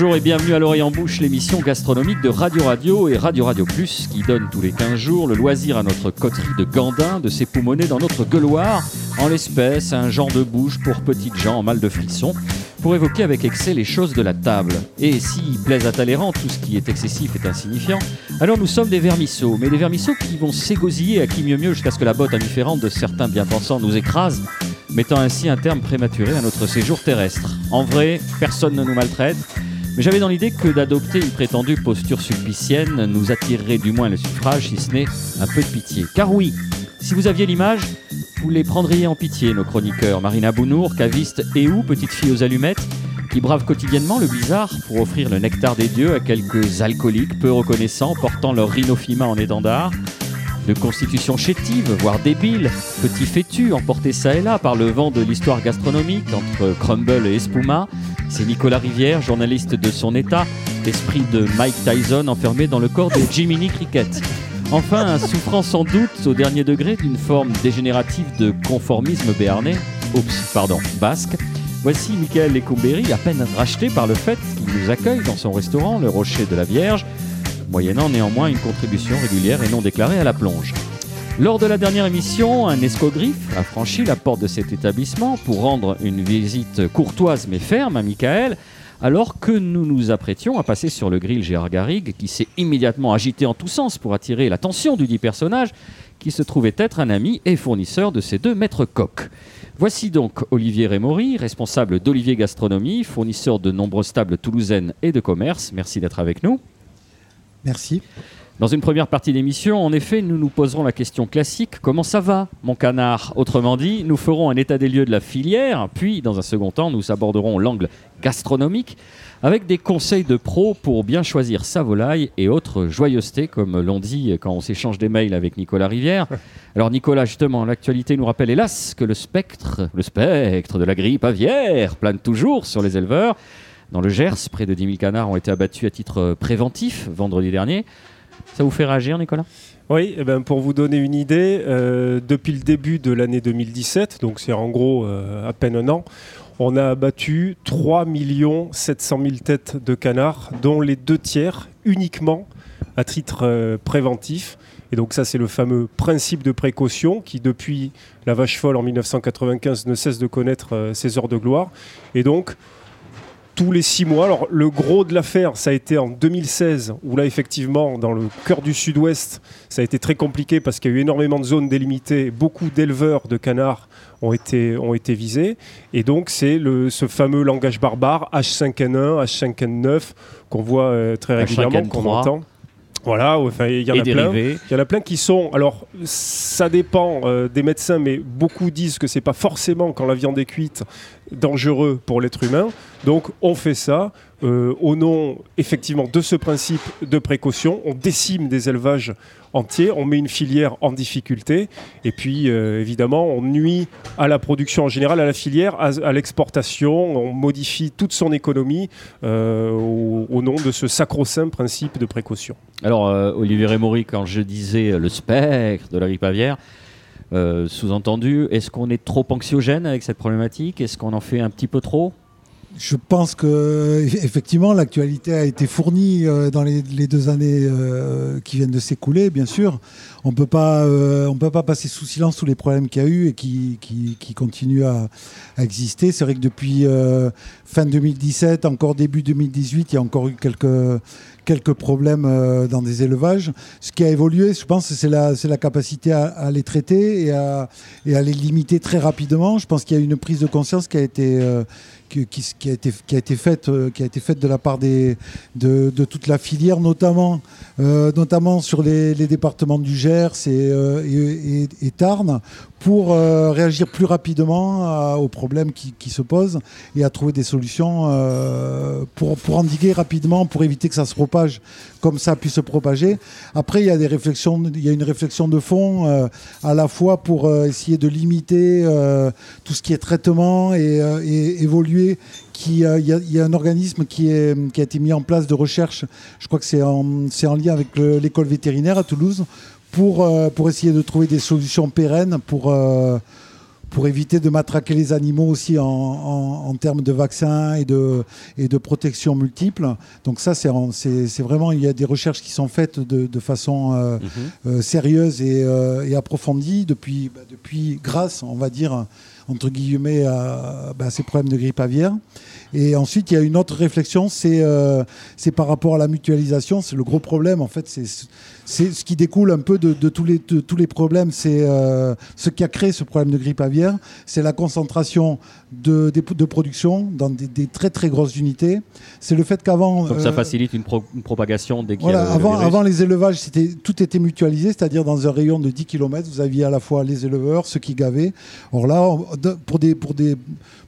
Bonjour et bienvenue à l'Orient Bouche, l'émission gastronomique de Radio Radio et Radio Radio Plus qui donne tous les 15 jours le loisir à notre coterie de Gandin de s'époumoner dans notre gueuloir, en l'espèce un genre de bouche pour petites gens en mal de frisson, pour évoquer avec excès les choses de la table. Et si plaise à Talleyrand, tout ce qui est excessif est insignifiant, alors nous sommes des vermisseaux, mais des vermisseaux qui vont s'égosiller à qui mieux mieux jusqu'à ce que la botte indifférente de certains bien-pensants nous écrase, mettant ainsi un terme prématuré à notre séjour terrestre. En vrai, personne ne nous maltraite, mais j'avais dans l'idée que d'adopter une prétendue posture sulpicienne nous attirerait du moins le suffrage, si ce n'est un peu de pitié. Car oui, si vous aviez l'image, vous les prendriez en pitié, nos chroniqueurs. Marina Bounour, caviste et ou petite fille aux allumettes, qui bravent quotidiennement le blizzard pour offrir le nectar des dieux à quelques alcooliques peu reconnaissants portant leur rhinophyma en étendard. De constitution chétive, voire débile, petits fêtus emportés ça et là par le vent de l'histoire gastronomique entre crumble et espuma, c'est Nicolas Rivière, journaliste de son état, esprit de Mike Tyson enfermé dans le corps de Jiminy Cricket. Enfin, souffrant sans doute au dernier degré d'une forme dégénérative de conformisme béarnais, oups, pardon, basque, voici Michael Lecomberi, à peine racheté par le fait qu'il nous accueille dans son restaurant, le Rocher de la Vierge, moyennant néanmoins une contribution régulière et non déclarée à la plonge. Lors de la dernière émission, un escogriffe a franchi la porte de cet établissement pour rendre une visite courtoise mais ferme à Michael, alors que nous nous apprêtions à passer sur le grill Gérard Garrigue, qui s'est immédiatement agité en tous sens pour attirer l'attention du dit personnage, qui se trouvait être un ami et fournisseur de ces deux maîtres coqs. Voici donc Olivier Rémory, responsable d'Olivier Gastronomie, fournisseur de nombreuses tables toulousaines et de commerce. Merci d'être avec nous. Merci. Dans une première partie d'émission, en effet, nous nous poserons la question classique comment ça va, mon canard? Autrement dit, nous ferons un état des lieux de la filière, puis, dans un second temps, nous aborderons l'angle gastronomique avec des conseils de pros pour bien choisir sa volaille et autres joyeusetés, comme l'on dit quand on s'échange des mails avec Nicolas Rivière. Alors, Nicolas, justement, l'actualité nous rappelle hélas que le spectre, le spectre de la grippe aviaire plane toujours sur les éleveurs. Dans le Gers, près de 10 000 canards ont été abattus à titre préventif vendredi dernier. Ça vous fait réagir, Nicolas? Oui, eh ben pour vous donner une idée, euh, depuis le début de l'année 2017, donc c'est en gros euh, à peine un an, on a abattu 3 700 000 têtes de canards, dont les deux tiers uniquement à titre euh, préventif. Et donc ça, c'est le fameux principe de précaution qui, depuis la vache folle en 1995, ne cesse de connaître ses heures de gloire. Et donc, tous les six mois. Alors le gros de l'affaire, ça a été en 2016, où là effectivement, dans le cœur du sud-ouest, ça a été très compliqué parce qu'il y a eu énormément de zones délimitées, beaucoup d'éleveurs de canards ont été, ont été visés. Et donc c'est ce fameux langage barbare H5N1, H5N9 qu'on voit euh, très régulièrement, qu'on entend. Voilà, il y en a plein. Il y en a plein qui sont. Alors, ça dépend euh, des médecins, mais beaucoup disent que c'est pas forcément quand la viande est cuite dangereux pour l'être humain. Donc, on fait ça euh, au nom effectivement de ce principe de précaution. On décime des élevages entiers, on met une filière en difficulté, et puis euh, évidemment, on nuit à la production en général, à la filière, à, l'exportation. On modifie toute son économie au, au, nom de ce sacro-saint principe de précaution. Alors, Olivier Rémory, quand je disais le spectre de la grippe aviaire, euh, sous-entendu, est-ce qu'on est trop anxiogène avec cette problématique? Est-ce qu'on en fait un petit peu trop? Je pense que effectivement l'actualité a été fournie euh, dans les, deux années euh, qui viennent de s'écouler, bien sûr. On peut pas, on peut pas passer sous silence tous les problèmes qu'il y a eu et qui, qui, continuent à, à exister. C'est vrai que depuis fin 2017, encore début 2018, il y a encore eu quelques quelques problèmes euh, dans des élevages. Ce qui a évolué, je pense, c'est la, la capacité à, les traiter et à, et à les limiter très rapidement. Je pense qu'il y a une prise de conscience qui a été, euh, qui, qui, a été, qui a été faite, euh, qui a été faite de la part des, de, de toute la filière, notamment, notamment sur les, les, départements du Gers et, et, et Tarn, pour réagir plus rapidement aux problèmes qui, se posent et à trouver des solutions pour, pour endiguer rapidement, pour éviter que ça se propage comme ça puisse se propager. Après, il y a des réflexions, il y a une réflexion de fond euh, à la fois pour euh, essayer de limiter euh, tout ce qui est traitement et, évoluer. Il, y a, un organisme qui, a été mis en place de recherche, je crois que c'est en lien avec l'école vétérinaire à Toulouse, pour, pour essayer de trouver des solutions pérennes pour pour éviter de matraquer les animaux aussi en, termes de vaccins et de, et de protection multiple. Donc ça, c'est vraiment, il y a des recherches qui sont faites de, façon euh, mhm. euh, sérieuse et, et, approfondie depuis, bah, depuis, grâce, on va dire, entre guillemets, à, bah, ces problèmes de grippe aviaire. Et ensuite, il y a une autre réflexion, c'est euh, par rapport à la mutualisation. C'est le gros problème, en fait, c'est ce qui découle un peu de, tous, les, tous les problèmes. C'est euh, ce qui a créé ce problème de grippe aviaire. C'est la concentration de, de, production dans des, très très grosses unités. C'est le fait qu'avant. Donc ça euh, facilite une, propagation dès qu'il avant, avant les élevages, tout était mutualisé, c'est-à-dire dans un rayon de 10 km, vous aviez à la fois les éleveurs, ceux qui gavaient. Or là, pour des, pour des,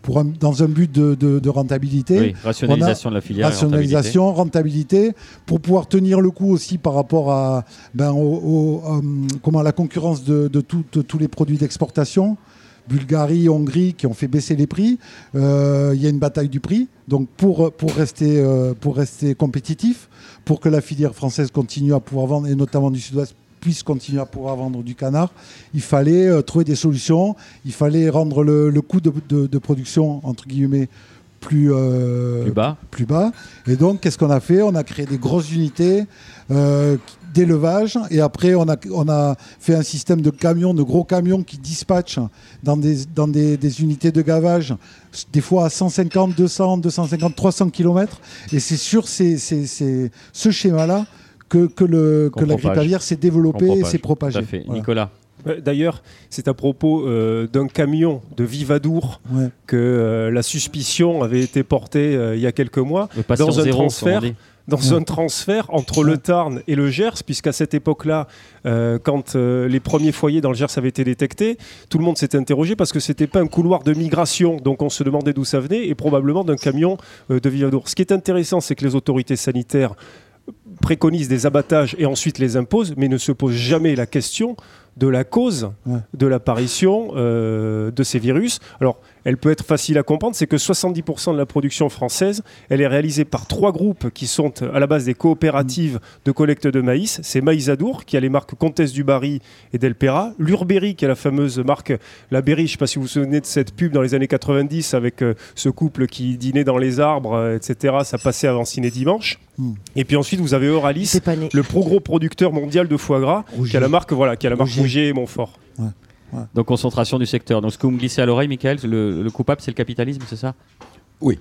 pour dans un but de, de rentabilité. Oui, rationalisation de la filière. Rationalisation, rentabilité. pour pouvoir tenir le coup aussi par rapport à, ben, au, euh, comment, la concurrence de, de tous les produits d'exportation. Bulgarie, Hongrie qui ont fait baisser les prix. Euh, il y a une bataille du prix. Donc pour, pour, rester, euh, pour rester compétitif, pour que la filière française continue à pouvoir vendre, et notamment du sud-ouest, puisse continuer à pouvoir vendre du canard, il fallait euh, trouver des solutions, il fallait rendre le, coût de, de, production, entre guillemets, plus, plus, bas. plus bas. Et donc, qu'est-ce qu'on a fait? On a créé des grosses unités d'élevage. Et après, on a, on a fait un système de camions, de gros camions qui dispatchent dans des, dans des, unités de gavage, des fois à 150, 200, 250, 300 km. Et c'est sur ces, ces, ce schéma-là que, que, le, que la grippe aviaire s'est développée et s'est propagée. Nicolas. D'ailleurs, c'est à propos euh, d'un camion de Vivadour que euh, la suspicion avait été portée euh, il y a quelques mois dans un transfert dans un transfert entre le Tarn et le Gers, puisqu'à cette époque-là, euh, quand euh, les premiers foyers dans le Gers avaient été détectés, tout le monde s'était interrogé parce que c'était pas un couloir de migration, donc on se demandait d'où ça venait, et probablement d'un camion euh, de Villadour. Ce qui est intéressant, c'est que les autorités sanitaires préconisent des abattages et ensuite les imposent, mais ne se posent jamais la question de la cause de l'apparition de ces virus. Alors, elle peut être facile à comprendre, c'est que 70% de la production française, elle est réalisée par trois groupes qui sont à la base des coopératives de collecte de maïs. C'est Maïsadour, qui a les marques Comtesse du Barry et Delpera, l'Urberry, qui a la fameuse marque La Berry, je ne sais pas si vous vous souvenez de cette pub dans les années 90 avec euh, ce couple qui dînait dans les arbres, euh, etc. Ça passait avant Ciné Dimanche. Hmm. Et puis ensuite, vous avez Euralis, le pro gros producteur mondial de foie gras, qui a la marque, voilà, qui a la marque Rouget et Montfort. Donc concentration du secteur. Donc ce que vous me glissez à l'oreille, Michael, le, coupable c'est le capitalisme, c'est ça? Oui.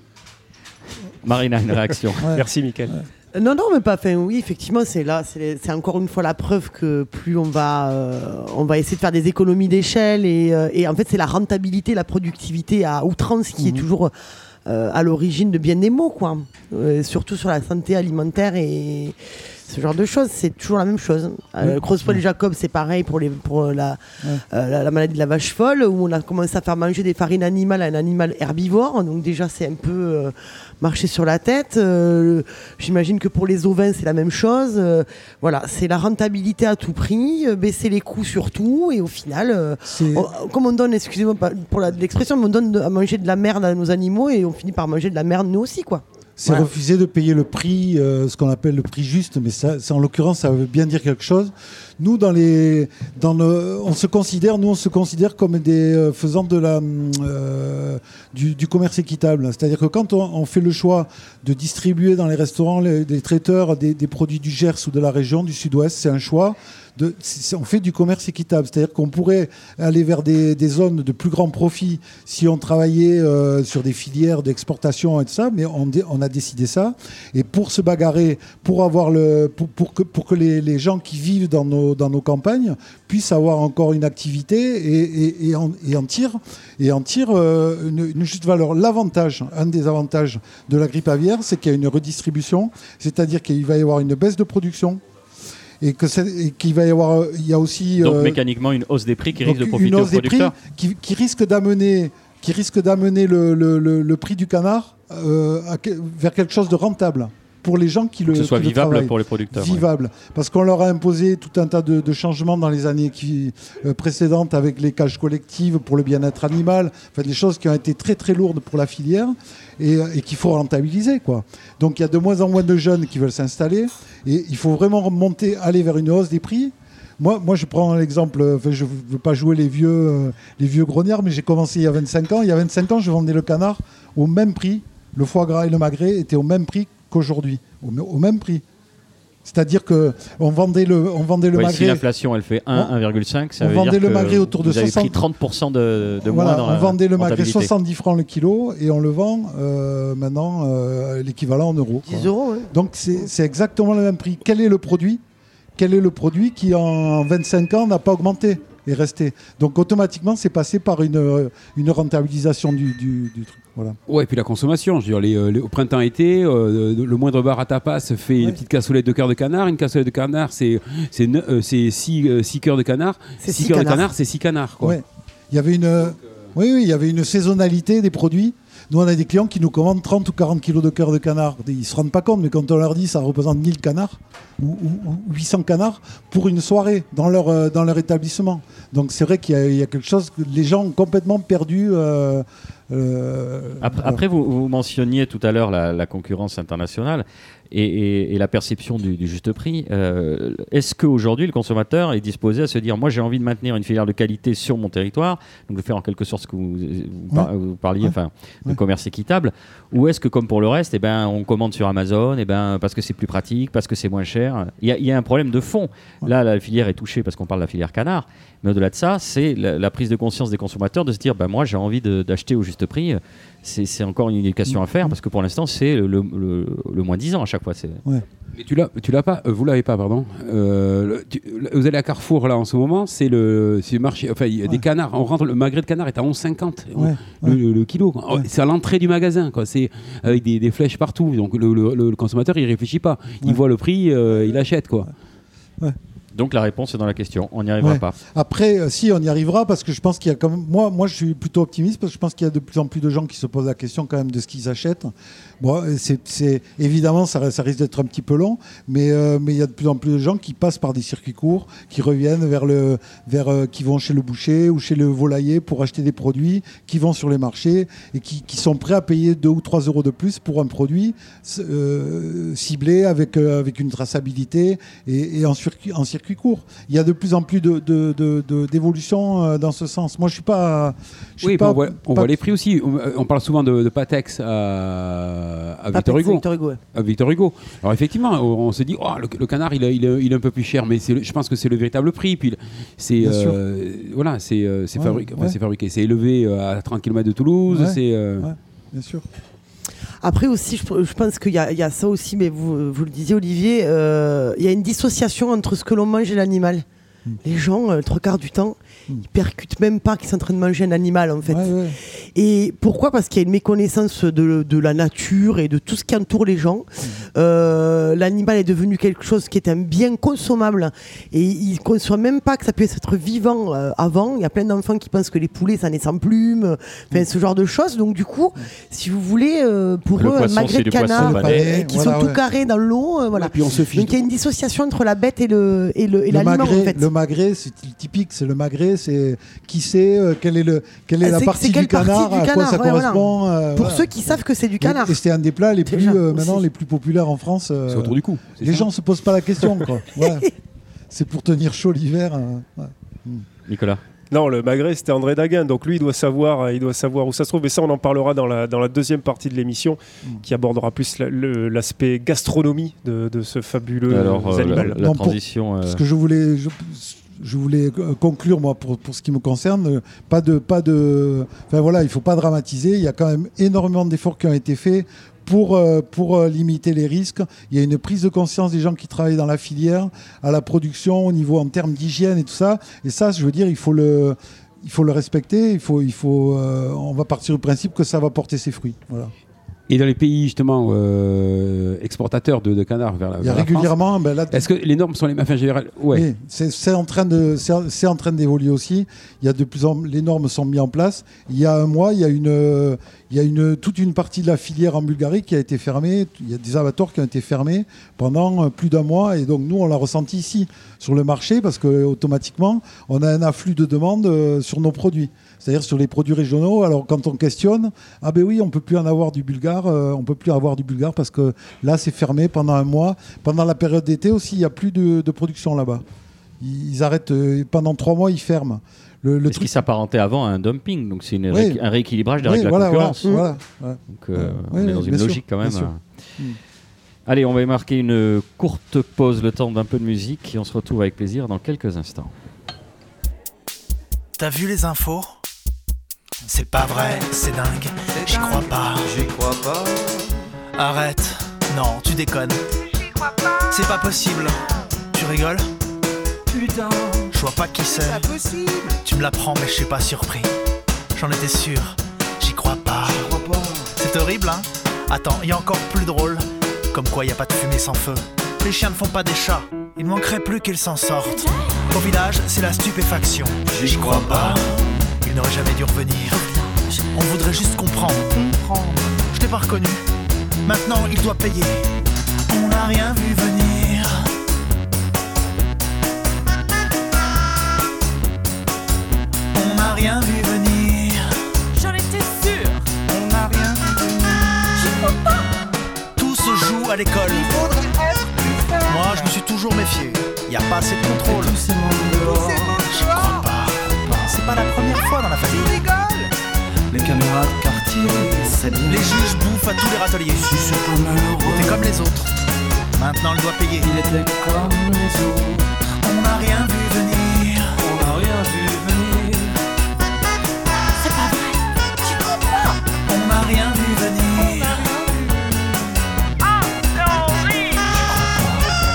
Marina, une réaction. Merci, Michael. Non, non, mais pas. Enfin, oui, effectivement, c'est là, c'est encore une fois la preuve que plus on va, euh, on va essayer de faire des économies d'échelle et, euh, et, en fait, c'est la rentabilité, la productivité à outrance qui est mhm. toujours euh, à l'origine de bien des mots, quoi. surtout sur la santé alimentaire et ce genre de choses, c'est toujours la même chose. Euh, et Jacob, c'est pareil pour, les, pour euh, la, la, maladie de la vache folle, où on a commencé à faire manger des farines animales à un animal herbivore. Donc déjà, c'est un peu euh, marcher sur la tête. Euh, j'imagine que pour les ovins, c'est la même chose. voilà, c'est la rentabilité à tout prix, baisser les coûts surtout, et au final, comme on donne, excusez-moi pour l'expression, on donne à manger de la merde à nos animaux, et on finit par manger de la merde nous aussi, quoi c'est refuser de payer le prix, euh, ce qu'on appelle le prix juste, mais ça, en l'occurrence, ça veut bien dire quelque chose. Nous, dans les, dans on se considère, nous, on se considère comme des euh, faisant de la, euh, du, commerce équitable. C'est-à-dire que quand on, fait le choix de distribuer dans les restaurants, les, des traiteurs, des, des, produits du Gers ou de la région, du Sud-Ouest, c'est un choix on fait du commerce équitable. C'est-à-dire qu'on pourrait aller vers des, zones de plus grand profit si on travaillait euh, sur des filières d'exportation et tout ça, mais on, a décidé ça. Et pour se bagarrer, pour, que, les, gens qui vivent dans nos, campagnes puissent avoir encore une activité et, en, et euh, une, juste valeur. L'avantage, un des avantages de la grippe aviaire, c'est qu'il y a une redistribution, c'est-à-dire qu'il va y avoir une baisse de production et que qu'il va y avoir, il y a aussi donc euh, mécaniquement une hausse des prix qui risque de profiter aux producteurs, qui, qui, risque d'amener qui risque d'amener le, le, le, prix du canard euh, vers quelque chose de rentable pour les gens qui le. Que ce soit vivable pour les producteurs. Vivable. Parce qu'on leur a imposé tout un tas de, changements dans les années qui, euh, précédentes avec les cages collectives pour le bien-être animal. Enfin, des choses qui ont été très très lourdes pour la filière et, euh, et qu'il faut rentabiliser. Quoi. Donc il y a de moins en moins de jeunes qui veulent s'installer et il faut vraiment remonter, aller vers une hausse des prix moi, moi, je prends l'exemple, enfin, je ne veux pas jouer les vieux, euh, les vieux grognards, mais j'ai commencé il y a 25 ans. Il y a 25 ans, je vendais le canard au même prix. Le foie gras et le magret étaient au même prix qu'aujourd'hui. Au, au même prix. C'est-à-dire que on vendait le, on vendait le Ouais, magret. Si l'inflation elle fait 1, 1,5, ça on veut vendait dire le que magret autour de vous avez 60. pris 30% de, de Voilà, moins dans on la vendait le magret rentabilité. 70 francs le kilo et on le vend euh, maintenant euh, l'équivalent en euros. quoi. 10 euros, ouais. Donc c'est exactement le même prix. Quel est le produit? Quel est le produit qui en 25 ans n'a pas augmenté et resté? Donc automatiquement c'est passé par une, euh, une rentabilisation du, du- du truc. Voilà. Ouais, et puis la consommation. Je veux dire, les, euh, les- au printemps-été, euh, le moindre bar à tapas fait Ouais. une petite cassolette de cœur de canard. Une cassolette de canard, c'est 6 cœurs de canard. C'est 6 six cœurs de canards. canard, c'est 6 canards. Quoi. Ouais. Il y avait une, euh, oui, oui, il y avait une saisonnalité des produits. Nous, on a des clients qui nous commandent 30 ou 40 kilos de cœur de canard. Ils ne se rendent pas compte, mais quand on leur dit ça représente 1000 canards ou, ou- ou 800 canards pour une soirée dans leur, euh, dans leur établissement. Donc c'est vrai qu'il y, a- il y a quelque chose que les gens ont complètement perdu. euh, euh, Après, vous, vous mentionniez tout à l'heure la, la concurrence internationale et, et- et la perception du, du juste prix. Euh, Est-ce qu'aujourd'hui, le consommateur est disposé à se dire moi, j'ai envie de maintenir une filière de qualité sur mon territoire, donc de faire en quelque sorte ce que vous, vous par- vous parliez, Ouais. enfin, de Ouais. commerce équitable, ou est-ce que, comme pour le reste, eh ben, on commande sur Amazon eh ben, parce que c'est plus pratique, parce que c'est moins cher? Il y, a- il y a un problème de fond. Là, la filière est touchée parce qu'on parle de la filière canard, mais au-delà de ça, c'est la, la prise de conscience des consommateurs de se dire ben, moi, j'ai envie d'acheter au juste prix. C'est c'est encore une éducation à faire parce que pour l'instant, c'est le, le- le- le moins 10 ans à chaque fois. c'est- Mais tu l'as, tu l'as pas, euh, vous l'avez pas, pardon. Euh, le- tu- le- vous allez à Carrefour là en ce moment, c'est le, c'est le marché. Enfin, il y a des canards. On rentre, le magret de canard est à 11,50 Ouais, le, ouais. le- le kilo. quoi. Ouais. C'est à l'entrée du magasin, quoi. C'est avec des, des flèches partout. Donc le, le- le consommateur il réfléchit pas. Il voit le prix, euh, il achète quoi. Donc la réponse est dans la question. On n'y arrivera Ouais. pas. Après, euh, si, on y arrivera parce que je pense qu'il y a quand même. Moi, moi, je suis plutôt optimiste parce que je pense qu'il y a de plus en plus de gens qui se posent la question quand même de ce qu'ils achètent. Bon, euh, c'est, évidemment, ça, ça risque d'être un petit peu long, mais, euh, mais il y a de plus en plus de gens qui passent par des circuits courts, qui reviennent vers le, vers, euh, qui vont chez le boucher ou chez le volailler pour acheter des produits, qui vont sur les marchés et qui, qui sont prêts à payer 2 ou 3 euros de plus pour un produit ciblé avec, avec une traçabilité et, et en, circuit, en circuit court. Il y a de plus en plus de, de, de- euh, dans ce sens. Moi, je suis pas. Je Oui, pas, on, voit, on pas- voit les prix aussi. On, on parle souvent de, de Patex à, à Victor Hugo. Victor Hugo, ouais. à Victor Hugo. Alors effectivement, on on se dit, oh, le, le canard, il est, il, est, il est un peu plus cher, mais c'est le- je pense que c'est le véritable prix. Puis c'est euh, voilà, c'est euh, c'est Ouais, fabriqué, ouais. c'est fabriqué, c'est élevé euh, à 30 km de Toulouse. Ouais, c'est euh, ouais. Bien sûr. Après aussi, je, je pense qu'il y, a- il y a ça aussi, mais vous, vous le disiez Olivier, euh, il y a une dissociation entre ce que l'on mange et l'animal. Hmm. Les gens, euh, trois quarts du temps, Mm. ils percutent même pas qu'ils sont en train de manger un animal en fait. Ouais, ouais. Et pourquoi? Parce qu'il y a une méconnaissance de, de la nature et de tout ce qui entoure les gens. Euh, L'animal est devenu quelque chose qui est un bien consommable et ils ne conçoivent même pas que ça puisse être vivant euh, avant. Il y a plein d'enfants qui pensent que les poulets ça naît sans plumes, enfin ce genre de choses. Donc du coup, si vous voulez, euh, pour Le eux, poisson, magret de canard euh, qui voilà, sont tout carrés dans l'eau, euh, voilà. Et puis on se fiche. Donc il y a une dissociation entre la bête et le et le et le magret, en fait. le magret, c'est typique. C'est le magret. C'est qui sait euh, quelle est le quelle est Ah, la c'est- partie c'est du quelle partie canard, du à quoi canard, ça ouais, voilà. correspond. euh, Pour voilà. ceux qui savent que c'est du canard. Et c'est un des plats les plus Déjà, euh, aussi. maintenant les plus populaires en France. euh, C'est autour du cou. c'est les ça gens se posent pas la question. C'est pour tenir chaud l'hiver. euh, ouais. Nicolas. Non, le magret, c'était André Daguin. Donc lui, il doit savoir, euh, il doit savoir où ça se trouve. Et ça, on en parlera dans la, dans la deuxième partie de l'émission, Mm. qui abordera plus la- l'aspect gastronomie de, de ce fabuleux Alors euh, la, animal. la Non, pour- transition. euh, Ce que je voulais, je, je voulais euh, conclure moi pour, pour ce qui me concerne, euh, pas de, pas de, enfin voilà, il faut pas dramatiser. Il y a quand même énormément d'efforts qui ont été faits pour, euh, pour limiter les risques. Il y a une prise de conscience des gens qui travaillent dans la filière, à la production, au niveau en termes d'hygiène et tout ça. Et ça, je veux dire, il faut le, il faut le respecter. Il faut, il faut, on va partir du principe que ça va porter ses fruits. Voilà. Et dans les pays justement euh, exportateurs de, de canards vers la, Il y a vers la France, régulièrement, ben là, Est-ce que les normes sont les mêmes Enfin, général, ouais. Oui, c'est en train de c'est en train d'évoluer aussi. Il y a de plus en les normes sont mises en place. Il y a un mois, il y a une il y a une toute une partie de la filière en Bulgarie qui a été fermée. Il y a des abattoirs qui ont été fermés pendant euh, plus d'un mois et donc nous on l'a ressenti ici sur le marché parce que automatiquement on a un afflux de demandes euh, sur nos produits. C'est-à-dire sur les produits régionaux. Alors quand on questionne, ah ben oui, on peut plus en avoir du bulgare, euh, on peut plus avoir du bulgare parce que là c'est fermé pendant un mois. Pendant la période d'été aussi, il y a plus de, de production là-bas. ils arrêtent euh, pendant trois mois, ils ferment. Le, le Ce qui s'apparentait avant à un dumping, donc c'est une Oui. ré- un rééquilibrage des Oui, règles de la voilà, voilà, concurrence. voilà. Donc euh, Oui, on est oui, dans une bien sûr, logique quand même. bien sûr. euh. Mm. Allez, on va marquer une courte pause, le temps d'un peu de musique, et on se retrouve avec plaisir dans quelques instants. T'as vu les infos? C'est pas vrai, c'est dingue. J'y crois pas. J'y crois pas. Arrête. Non, tu déconnes. C'est pas possible. Tu rigoles Putain, Je vois pas qui c'est. pas possible. Tu me l'apprends, mais je suis pas surpris. J'en étais sûr. J'y crois pas. J'y crois pas. C'est horrible, hein Attends, y a encore plus drôle. Comme quoi, y a pas de fumée sans feu. Les chiens ne font pas des chats. Il ne manquerait plus qu'ils s'en sortent. Au village, c'est la stupéfaction. J'y crois pas. Il n'aurait jamais dû revenir. On voudrait juste comprendre. Je t'ai pas reconnu. Maintenant, il doit payer. On n'a rien vu venir. On n'a rien vu venir. J'en étais sûre On n'a rien vu venir. Tout se joue à l'école. Moi, je me suis toujours méfié. Y a pas assez de contrôle. Pas la première fois dans la famille. Les caméras de quartier, c'est bien. Les juges bouffent à tous les râteliers. Si c'est pas malheureux. T'es comme les autres. Maintenant, il doit payer. Il était comme les autres. On n'a rien vu venir. On n'a rien vu venir. C'est pas vrai Tu pas On n'a rien vu venir.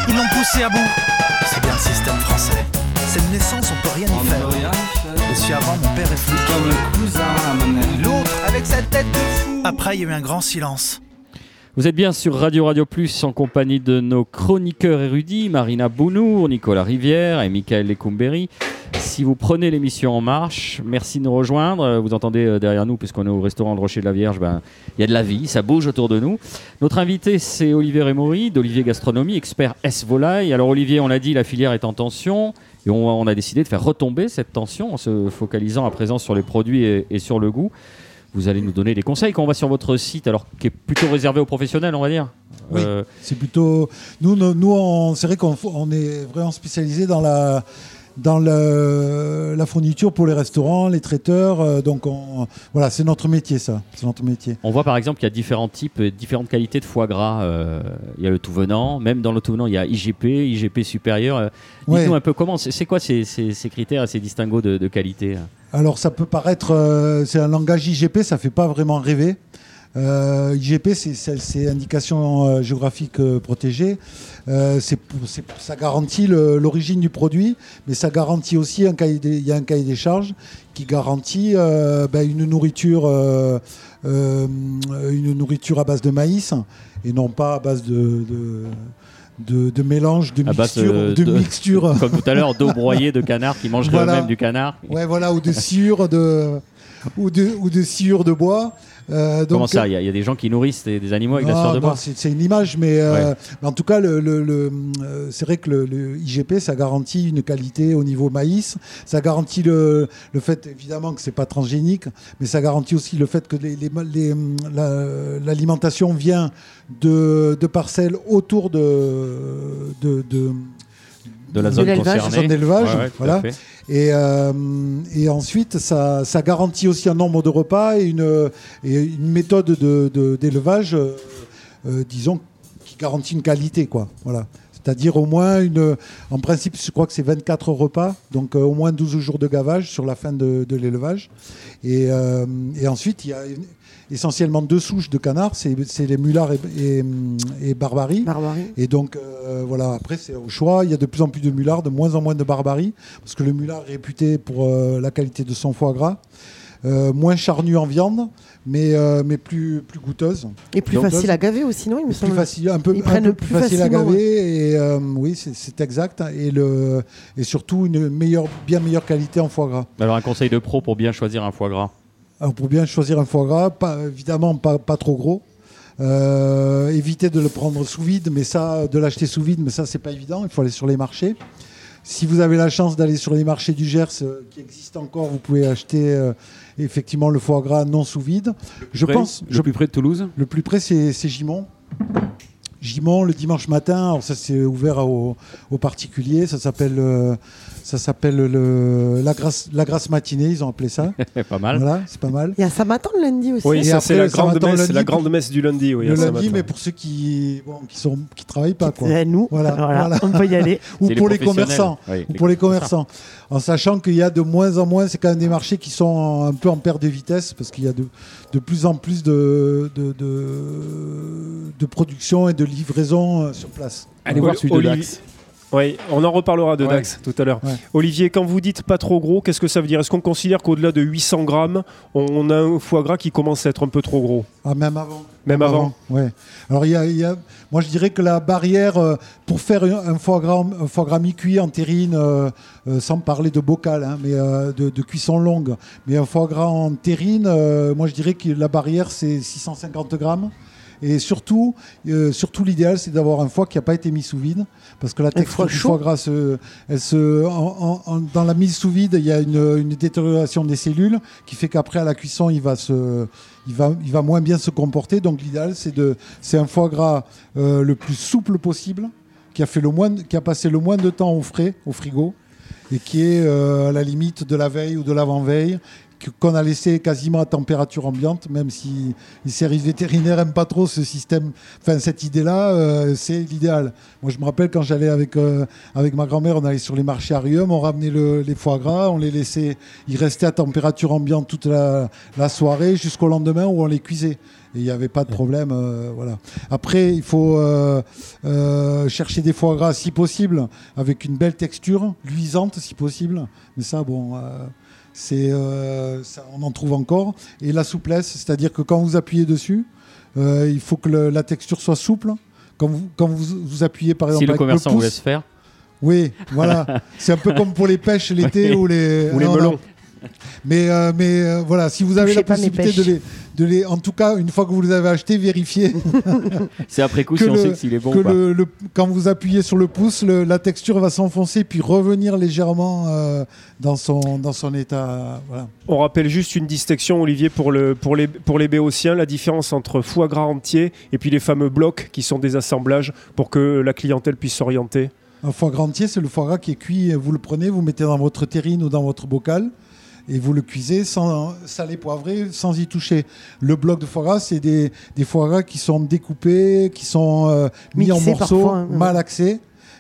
Ils l'ont poussé à bout. C'est bien le système français. C'est une naissance, on peut rien On y faire. Avant, mon père est flic. Comme le cousin. L'autre, avec sa tête de fou. Après, il y a eu un grand silence. Vous êtes bien sur Radio Radio Plus en compagnie de nos chroniqueurs érudits, Marina Bounour, Nicolas Rivière et Michael Lecumberi. Si vous prenez l'émission en marche, merci de nous rejoindre. Vous entendez euh, derrière nous, puisqu'on est au restaurant Le Rocher de la Vierge, ben, il y a de la vie, ça bouge autour de nous. Notre invité, c'est Olivier Rémaury, d'Olivier Gastronomie, expert S-Volaille. Alors Olivier, on l'a dit, la filière est en tension. Et on, on a décidé de faire retomber cette tension en se focalisant à présent sur les produits et, et sur le goût. Vous allez nous donner des conseils quand on va sur votre site, alors qui est plutôt réservé aux professionnels, on va dire. Oui. Euh, C'est plutôt. Nous, nous, nous, on- c'est vrai qu'on on est vraiment spécialisé dans la dans le- la fourniture pour les restaurants, les traiteurs. euh, donc, on, voilà, c'est notre métier, ça. C'est notre métier. On voit par exemple qu'il y a différents types, différentes qualités de foie gras. Euh, il y a le tout venant, même dans le tout venant, il y a IGP, IGP supérieur. Euh, Ouais. Dites-nous un peu comment, c'est c'est quoi ces, ces- ces critères et ces distinguos de, de qualité Alors, ça peut paraître. euh, c'est un langage IGP, ça fait pas vraiment rêver. Euh, IGP, c'est- indication euh, géographique euh, protégée. Euh, ça garantit l'origine du produit, mais ça garantit aussi un cahier des, il y a un cahier des charges qui garantit euh, ben, une nourriture, une nourriture à base de maïs et non pas à base de, de, de- de mélange, de mixture, de, de- mixture. Comme tout à l'heure, d'eau broyée de canard qui mangeraient Voilà. eux-mêmes du canard. Ouais, voilà, ou de sciure de ou de ou de sciure de bois. Euh, donc, Comment ça Il y, a- il y a des gens qui nourrissent des, des animaux avec la sueur de bois c'est une image, mais, euh, mais en tout cas, le, le- le, euh, c'est vrai que le, IGP, ça garantit une qualité au niveau maïs. Ça garantit le, fait, évidemment, que c'est pas transgénique, mais ça garantit aussi le fait que les- les- les, la- l'alimentation vient de, de parcelles autour de, de, de- de la zone concernée. Ouais, ouais, voilà. Euh, et ensuite, ça, garantit aussi un nombre de repas et une, méthode de- de- d'élevage, euh, euh, disons, qui garantit une qualité. Quoi. Voilà. C'est-à-dire au moins, une, en principe, je crois que c'est 24 repas, donc euh, au moins 12 jours de gavage sur la fin de, de l'élevage. Et, euh, et ensuite, il y a essentiellement deux souches de canards, c'est c'est les mulards et, et, et barbarie. Barbarie. Et donc, euh, voilà, après, c'est au choix. Il y a de plus en plus de mulards, de moins en moins de barbarie, parce que le mulard est réputé pour euh, la qualité de son foie gras. Euh, moins charnu en viande, mais, euh, mais plus, plus goûteuse. Et plus Donc, facile à gaver aussi, non Il me Plus semble. facile, un peu, Ils un prennent peu plus plus facile à gaver. Et euh, oui, c'est- c'est exact. Et, le, et surtout, une meilleure, bien meilleure qualité en foie gras. Alors un conseil de pro pour bien choisir un foie gras. Alors, pour bien choisir un foie gras, pas, évidemment pas, pas trop gros. Euh, éviter de le prendre sous vide, mais ça, de l'acheter sous vide, mais ça, c'est pas évident. Il faut aller sur les marchés. Si vous avez la chance d'aller sur les marchés du Gers euh, qui existent encore, vous pouvez acheter euh, effectivement le foie gras non sous vide. Je Près- pense, Le je- plus près de Toulouse? Le plus près, c'est c'est Gimont. Gimont le dimanche matin. Alors ça c'est ouvert aux, aux particuliers. Ça s'appelle euh, ça s'appelle le la grâce la grâce matinée. Ils ont appelé ça. pas mal. Voilà, c'est pas mal. Il y a Samatan le lundi aussi. Oui, Et ça après, c'est la grande messe, lundi la pour- grande messe du lundi. Oui, le lundi, mais pour ceux qui bon, qui sont qui travaillent pas quoi. Nous, Voilà, voilà, voilà. on peut y aller. Ou pour les commerçants. Oui, ou les pour les commerçants. En sachant qu'il y a de moins en moins, c'est quand même des marchés qui sont un peu en perte de vitesse parce qu'il y a de, de plus en plus de, de, de, de production et de livraison euh, sur place. Allez voir celui de Olivier-. Oui, on en reparlera de Ouais. Dax tout à l'heure. Ouais. Olivier, quand vous dites pas trop gros, qu'est-ce que ça veut dire? Est-ce qu'on considère qu'au-delà de 800 grammes, on a un foie gras qui commence à être un peu trop gros? Ah, même avant. Même avant Ouais. Alors, il y a, il y a- moi, je dirais que la barrière euh, pour faire un foie gras, un foie gras mi-cuit en terrine, euh, euh, sans parler de bocal, hein, mais de, de cuisson longue, mais un foie gras en terrine, moi, je dirais que la barrière, c'est 650 grammes. Et surtout, euh, surtout l'idéal, c'est d'avoir un foie qui n'a pas été mis sous vide, parce que la texture du foie gras, se, elle se, en- en- en- dans la mise sous vide, il y a une, une détérioration des cellules qui fait qu'après à la cuisson, il va se, il va, il va moins bien se comporter. Donc l'idéal, c'est de, c'est un foie gras euh, le plus souple possible, qui a fait le moins, qui a passé le moins de temps au frais, au frigo, et qui est euh, à la limite de la veille ou de l'avant-veille, qu'on a laissé quasiment à température ambiante, même si les services vétérinaires n'aiment pas trop ce système, enfin cette idée-là, euh, c'est l'idéal. Moi, je me rappelle quand j'allais avec, euh, ma grand-mère, on allait sur les marchés à Rium, on ramenait le- les foie gras, on les laissait, ils restaient à température ambiante toute la, soirée jusqu'au lendemain où on les cuisait. Il n'y avait pas de problème. euh, voilà. Après, il faut chercher des foie gras si possible, avec une belle texture, luisante si possible. Mais ça, bon, c'est, euh, ça, on en trouve encore. Et la souplesse, c'est-à-dire que quand vous appuyez dessus, euh, il faut que le- la texture soit souple. Quand vous, quand vous, vous appuyez par exemple Si le commerçant le vous pouce, laisse faire. oui, voilà. C'est un peu comme pour les pêches l'été Oui. ou les, Ou les melons. Mais, euh, mais euh, voilà, si vous avez Touchez la pas mes possibilité de les, de les, en tout cas, une fois que vous les avez achetés, vérifiez C'est après coup si on sait que s'il est bon que ou pas. le, le- quand vous appuyez sur le pouce, le- la texture va s'enfoncer puis revenir légèrement euh, dans son dans son état. Voilà. On rappelle juste une distinction, Olivier, pour, le, pour, les, pour les béotiens, la différence entre foie gras entier et puis les fameux blocs qui sont des assemblages pour que la clientèle puisse s'orienter. Un foie gras entier, c'est le foie gras qui est cuit. Vous le prenez, vous mettez dans votre terrine ou dans votre bocal et vous le cuisez sans salé poivré, sans y toucher. Le bloc de foie gras, c'est des, des foie gras qui sont découpés, qui sont euh, mis en morceaux, parfois, hein. malaxés.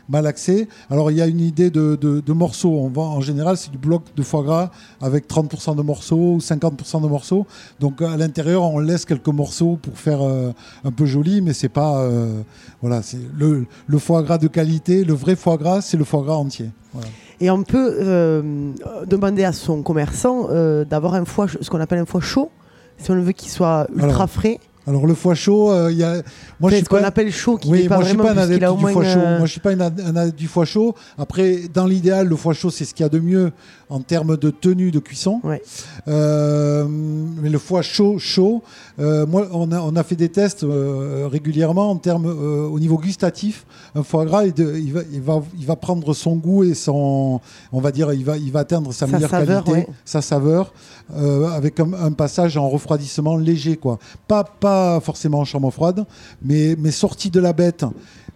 Malaxés. Alors il y a une idée de, de- de morceaux. On vend, en général, c'est du bloc de foie gras avec 30% de morceaux ou 50% de morceaux. Donc à l'intérieur, on laisse quelques morceaux pour faire euh, un peu joli, mais c'est pas euh, voilà, c'est le, le foie gras de qualité. Le vrai foie gras, c'est le foie gras entier. Voilà. Et on peut euh, demander à son commerçant d'avoir un foie, ce qu'on appelle un foie chaud, si on veut qu'il soit ultra Alors, frais. Alors le foie chaud, euh, il y a moi je C'est suis ce qu'on appelle chaud, qui oui, pas moi je suis vraiment pas un adepte du foie chaud. euh, Moi je suis pas un adepte du foie chaud. Après, dans l'idéal, le foie chaud c'est ce qu'il y a de mieux en termes de tenue de cuisson. Ouais. Euh, mais le foie chaud, chaud. moi, on a, on a fait des tests régulièrement en termes au niveau gustatif. Un foie gras, il, de- il va, il va, il va prendre son goût et son, on va dire, il va, il va atteindre sa, Sa meilleure saveur, qualité, ouais. sa saveur, avec un, un passage en refroidissement léger, quoi. Pas, pas forcément en chambre froide, mais, mais sorti de la bête.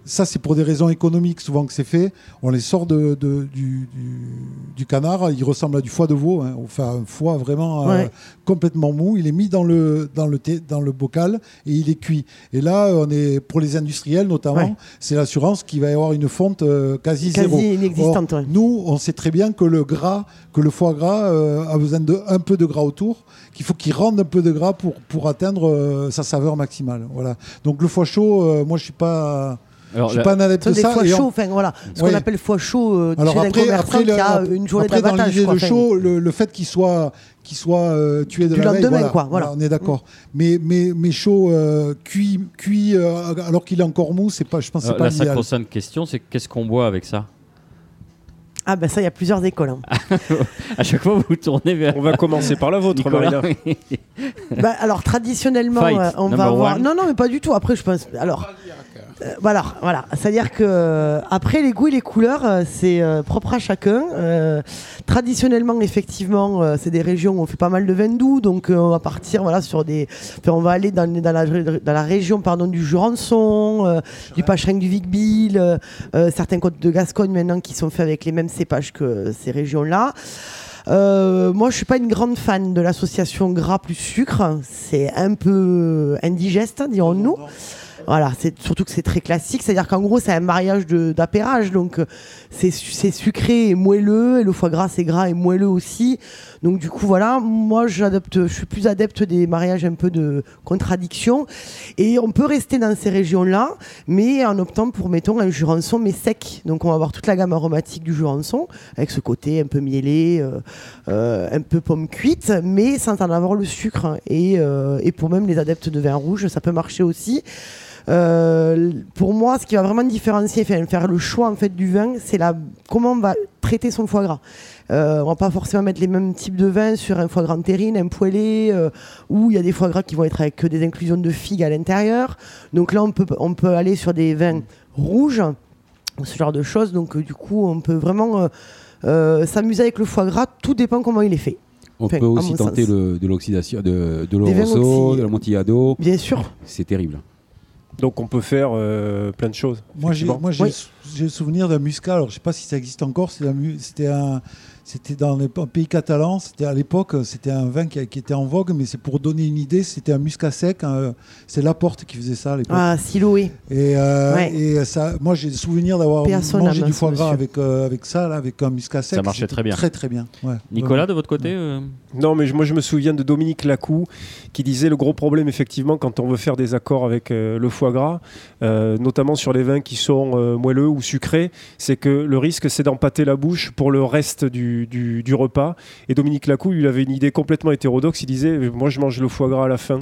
Ça, c'est pour des raisons économiques souvent que c'est fait. On les sort de, de- du, du- du canard. Il ressemble à du foie de veau. hein. On fait un foie vraiment euh, complètement mou. Il est mis dans le, dans, le thé- dans le bocal et il est cuit. Et là, on est pour les industriels notamment, Ouais. c'est l'assurance qu'il va y avoir une fonte euh, quasi, Quasi zéro. inexistante, Or. Nous, on sait très bien que le gras, que le foie gras euh, a besoin de un peu de gras autour, qu'il faut qu'il rende un peu de gras pour, pour atteindre euh, sa saveur maximale. Voilà. Donc le foie chaud, euh, moi je suis pas, Alors, je suis pas un adepte Ce de des ça. foies Et en- chauds, enfin voilà, ce Ouais. qu'on appelle foie chaud euh, alors chez un après, après, qui le, a une journée après, dans l'idée de chaud, le, le fait qu'il soit, qu'il soit euh, tué de Du la veille, voilà, quoi, voilà. on est d'accord. Mais, mais, mais chaud, euh, cuit, cuit euh, alors qu'il est encore mou, c'est pas, je pense, que c'est pas la sacro-sainte question, c'est qu'est-ce qu'on boit avec ça? Ah ben ça, il y a plusieurs écoles. hein. À chaque fois, vous vous tournez vers. On va commencer par la vôtre, Nicolas. Marina. Bah, alors traditionnellement, Fight, on va avoir. one. Non, non, mais pas du tout. Après, je pense. Alors, euh, voilà, voilà. C'est-à-dire que euh, après les goûts et les couleurs, euh, c'est euh, propre à chacun. Traditionnellement, effectivement, c'est des régions où on fait pas mal de vin doux, donc on va partir, voilà, sur des. enfin, on va aller dans, dans la, dans la région, pardon, du Jurançon, du Pachering du euh, certains côtes de Gascogne maintenant qui sont faits avec les mêmes cépages que ces régions-là. Euh, moi, je suis pas une grande fan de l'association gras plus sucre. C'est un peu indigeste, dirons-nous. Voilà, c'est surtout que c'est très classique, c'est-à-dire qu'en gros, c'est un mariage d'apérage, donc euh, c'est su- c'est sucré et moelleux, et le foie gras c'est gras et moelleux aussi. Donc du coup, voilà, moi je suis plus adepte des mariages un peu de contradiction, et on peut rester dans ces régions-là, mais en optant pour mettons un jurançon mais sec. Donc on va avoir toute la gamme aromatique du jurançon avec ce côté un peu mielé, euh, euh, un peu pomme cuite, mais sans en avoir le sucre. Et pour même les adeptes de vin rouge, ça peut marcher aussi. Euh, pour moi, ce qui va vraiment différencier, enfin, faire le choix en fait du vin, c'est la comment on va traiter son foie gras. Euh, on va pas forcément mettre les mêmes types de vins sur un foie gras en terrine, un poêlé, euh, où il y a des foie gras qui vont être avec que des inclusions de figues à l'intérieur. Donc là, on peut, on peut aller sur des vins rouges, ce genre de choses. Donc euh, du coup, on peut vraiment euh, s'amuser avec le foie gras. Tout dépend comment il est fait. On Enfin, peut aussi tenter le- de l'oxydation, de, de oxy- de l'amontillado. Bien sûr. C'est terrible. Donc on peut faire euh, plein de choses. Moi, j'ai, moi, Oui. le souvenir d'un muscat. Alors, je sais pas si ça existe encore. C'était un, c'était dans les pays catalans. C'était à l'époque, c'était un vin qui, était en vogue, mais c'est pour donner une idée. C'était un muscat sec. hein, c'est Laporte qui faisait ça à l'époque. Ah, Siloé. Et, euh, Ouais. et ça, moi, j'ai le souvenir d'avoir mangé du foie gras avec, euh, avec ça, là, avec un muscat sec. Ça marchait très bien. Très, très bien. Ouais, Nicolas, de votre côté euh, Non, mais je- moi je me souviens de Dominique Lacou qui disait le gros problème effectivement quand on veut faire des accords avec euh, le foie gras, euh, notamment sur les vins qui sont euh, moelleux ou sucrés, c'est que le risque c'est d'empâter la bouche pour le reste du, du- repas. Et Dominique Lacou, il avait une idée complètement hétérodoxe. Il disait moi je mange le foie gras à la fin.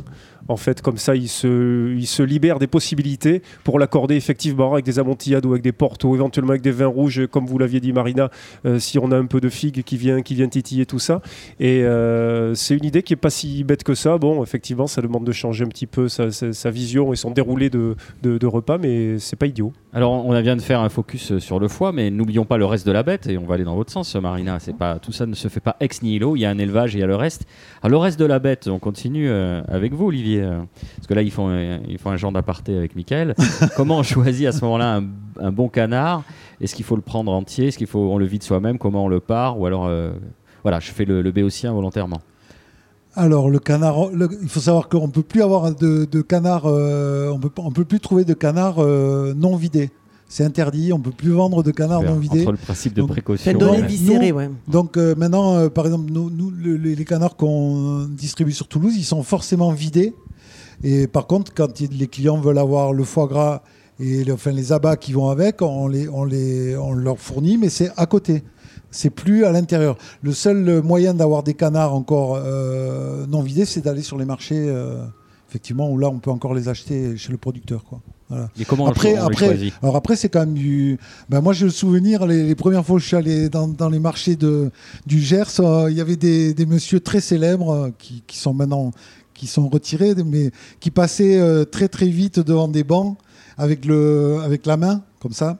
En fait, comme ça, il se, libère des possibilités pour l'accorder effectivement avec des amontillades ou avec des portos, éventuellement avec des vins rouges, comme vous l'aviez dit, Marina, euh, si on a un peu de figue qui vient, qui vient titiller tout ça. Et euh, c'est une idée qui est pas si bête que ça. Bon, effectivement, ça demande de changer un petit peu sa, vision et son déroulé de, repas, mais c'est pas idiot. Alors, on vient de faire un focus sur le foie, mais n'oublions pas le reste de la bête, et on va aller dans votre sens, Marina. C'est pas tout ça ne se fait pas ex nihilo. Il y a un élevage et il y a le reste. Alors, le reste de la bête, on continue euh, avec vous, Olivier, euh, parce que là, ils font, euh, ils font un genre d'aparté avec Michael. Comment on choisit à ce moment-là un, un bon canard? Est-ce qu'il faut le prendre entier? Est-ce qu'il faut on le vide soi-même? Comment on le part? Ou alors, euh, voilà, je fais le, le béotien volontairement. Alors le canard, le- il faut savoir qu'on peut plus avoir de, de canard, euh, on peut on peut plus trouver de canard euh, non vidé. C'est interdit, on peut plus vendre de canard non vidé. Entre le principe de Donc, précaution. Donner Ouais. viscéré, ouais. Donc euh, maintenant, euh, par exemple, nous, nous, le- les, les canards qu'on distribue sur Toulouse, ils sont forcément vidés. Et par contre, quand les clients veulent avoir le foie gras et le- enfin, les abats qui vont avec, on, les, on, les, on leur fournit, mais c'est à côté. C'est plus à l'intérieur. Le seul moyen d'avoir des canards encore euh, non vidés, c'est d'aller sur les marchés, euh, effectivement, où là, on peut encore les acheter chez le producteur. Quoi. Voilà. Et comment Après, on, les après, choisit alors après, c'est quand même du. Ben moi, j'ai le souvenir, les, les premières fois où je suis allé dans, dans les marchés de, du Gers, euh, il y avait des, des messieurs très célèbres qui, qui sont maintenant qui sont retirés, mais qui passaient euh, très très vite devant des bancs avec, le, avec la main, comme ça,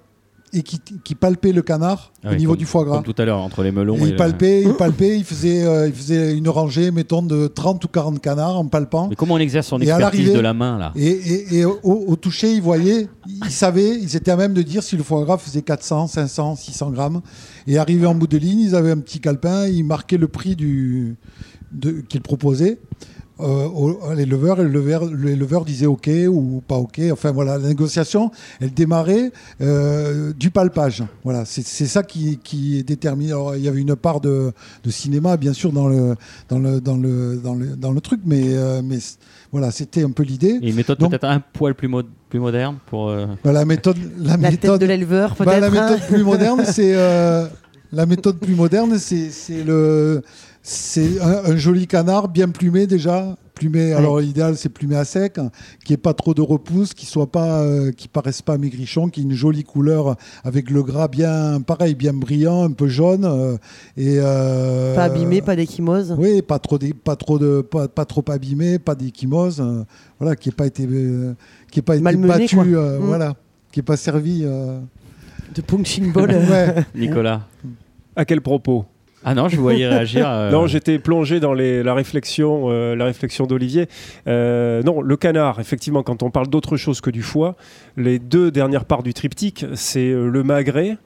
et qui, qui palpaient le canard Ah au niveau comme- du foie gras. Comme tout à l'heure, entre les melons Et et, il le- palpait, il palpait, il faisait, euh, il faisait une rangée, mettons, de 30 ou 40 canards en palpant. Mais comment on exerce son expertise de la main, là? Et, et- au, au toucher, ils voyaient, ils savaient, ils étaient à même de dire si le foie gras faisait 400, 500, 600 grammes. Et arrivé en bout de ligne, ils avaient un petit calepin, ils marquaient le prix du, qu'ils proposaient. Euh, au- à l'éleveur et l'éleveur, l'éleveur disait OK ou pas OK. Enfin voilà, la négociation, elle démarrait euh, du palpage. Voilà, c'est c'est ça qui, qui détermine. Alors, il y avait une part de, de cinéma, bien sûr, dans le, dans le, dans le, dans le, dans le truc, mais, euh, mais voilà, c'était un peu l'idée. Et une méthode peut-être un poil plus, mo- plus moderne pour. euh, Bah, la méthode, la, La tête méthode, de l'éleveur, bah, la peut-être. hein. méthode plus moderne, c'est euh, la méthode plus moderne, c'est c'est le c'est un, un joli canard bien plumé déjà. Plumé, alors l'idéal c'est plumé à sec, hein, qui ait pas trop de repousse, qui soit pas, euh, qui paraisse pas maigrichon, qui ait une jolie couleur avec le gras bien, pareil, bien brillant, un peu jaune euh, et euh, Pas abîmé, pas d'échymose. Oui, pas trop, dé- pas trop de, pas, pas trop abîmé, pas d'échymose, euh, voilà, qui n'ait pas été, euh, qui ait pas été Malmené, battu, euh, Mm. voilà, qui n'ait pas servi. euh, De punching ball. ouais. Nicolas. À quel propos? Ah non, je voyais réagir. euh, Non, j'étais plongé dans la réflexion, euh, la réflexion d'Olivier. Euh, non, le canard, effectivement, quand on parle d'autre chose que du foie, les deux dernières parts du triptyque, c'est le magret.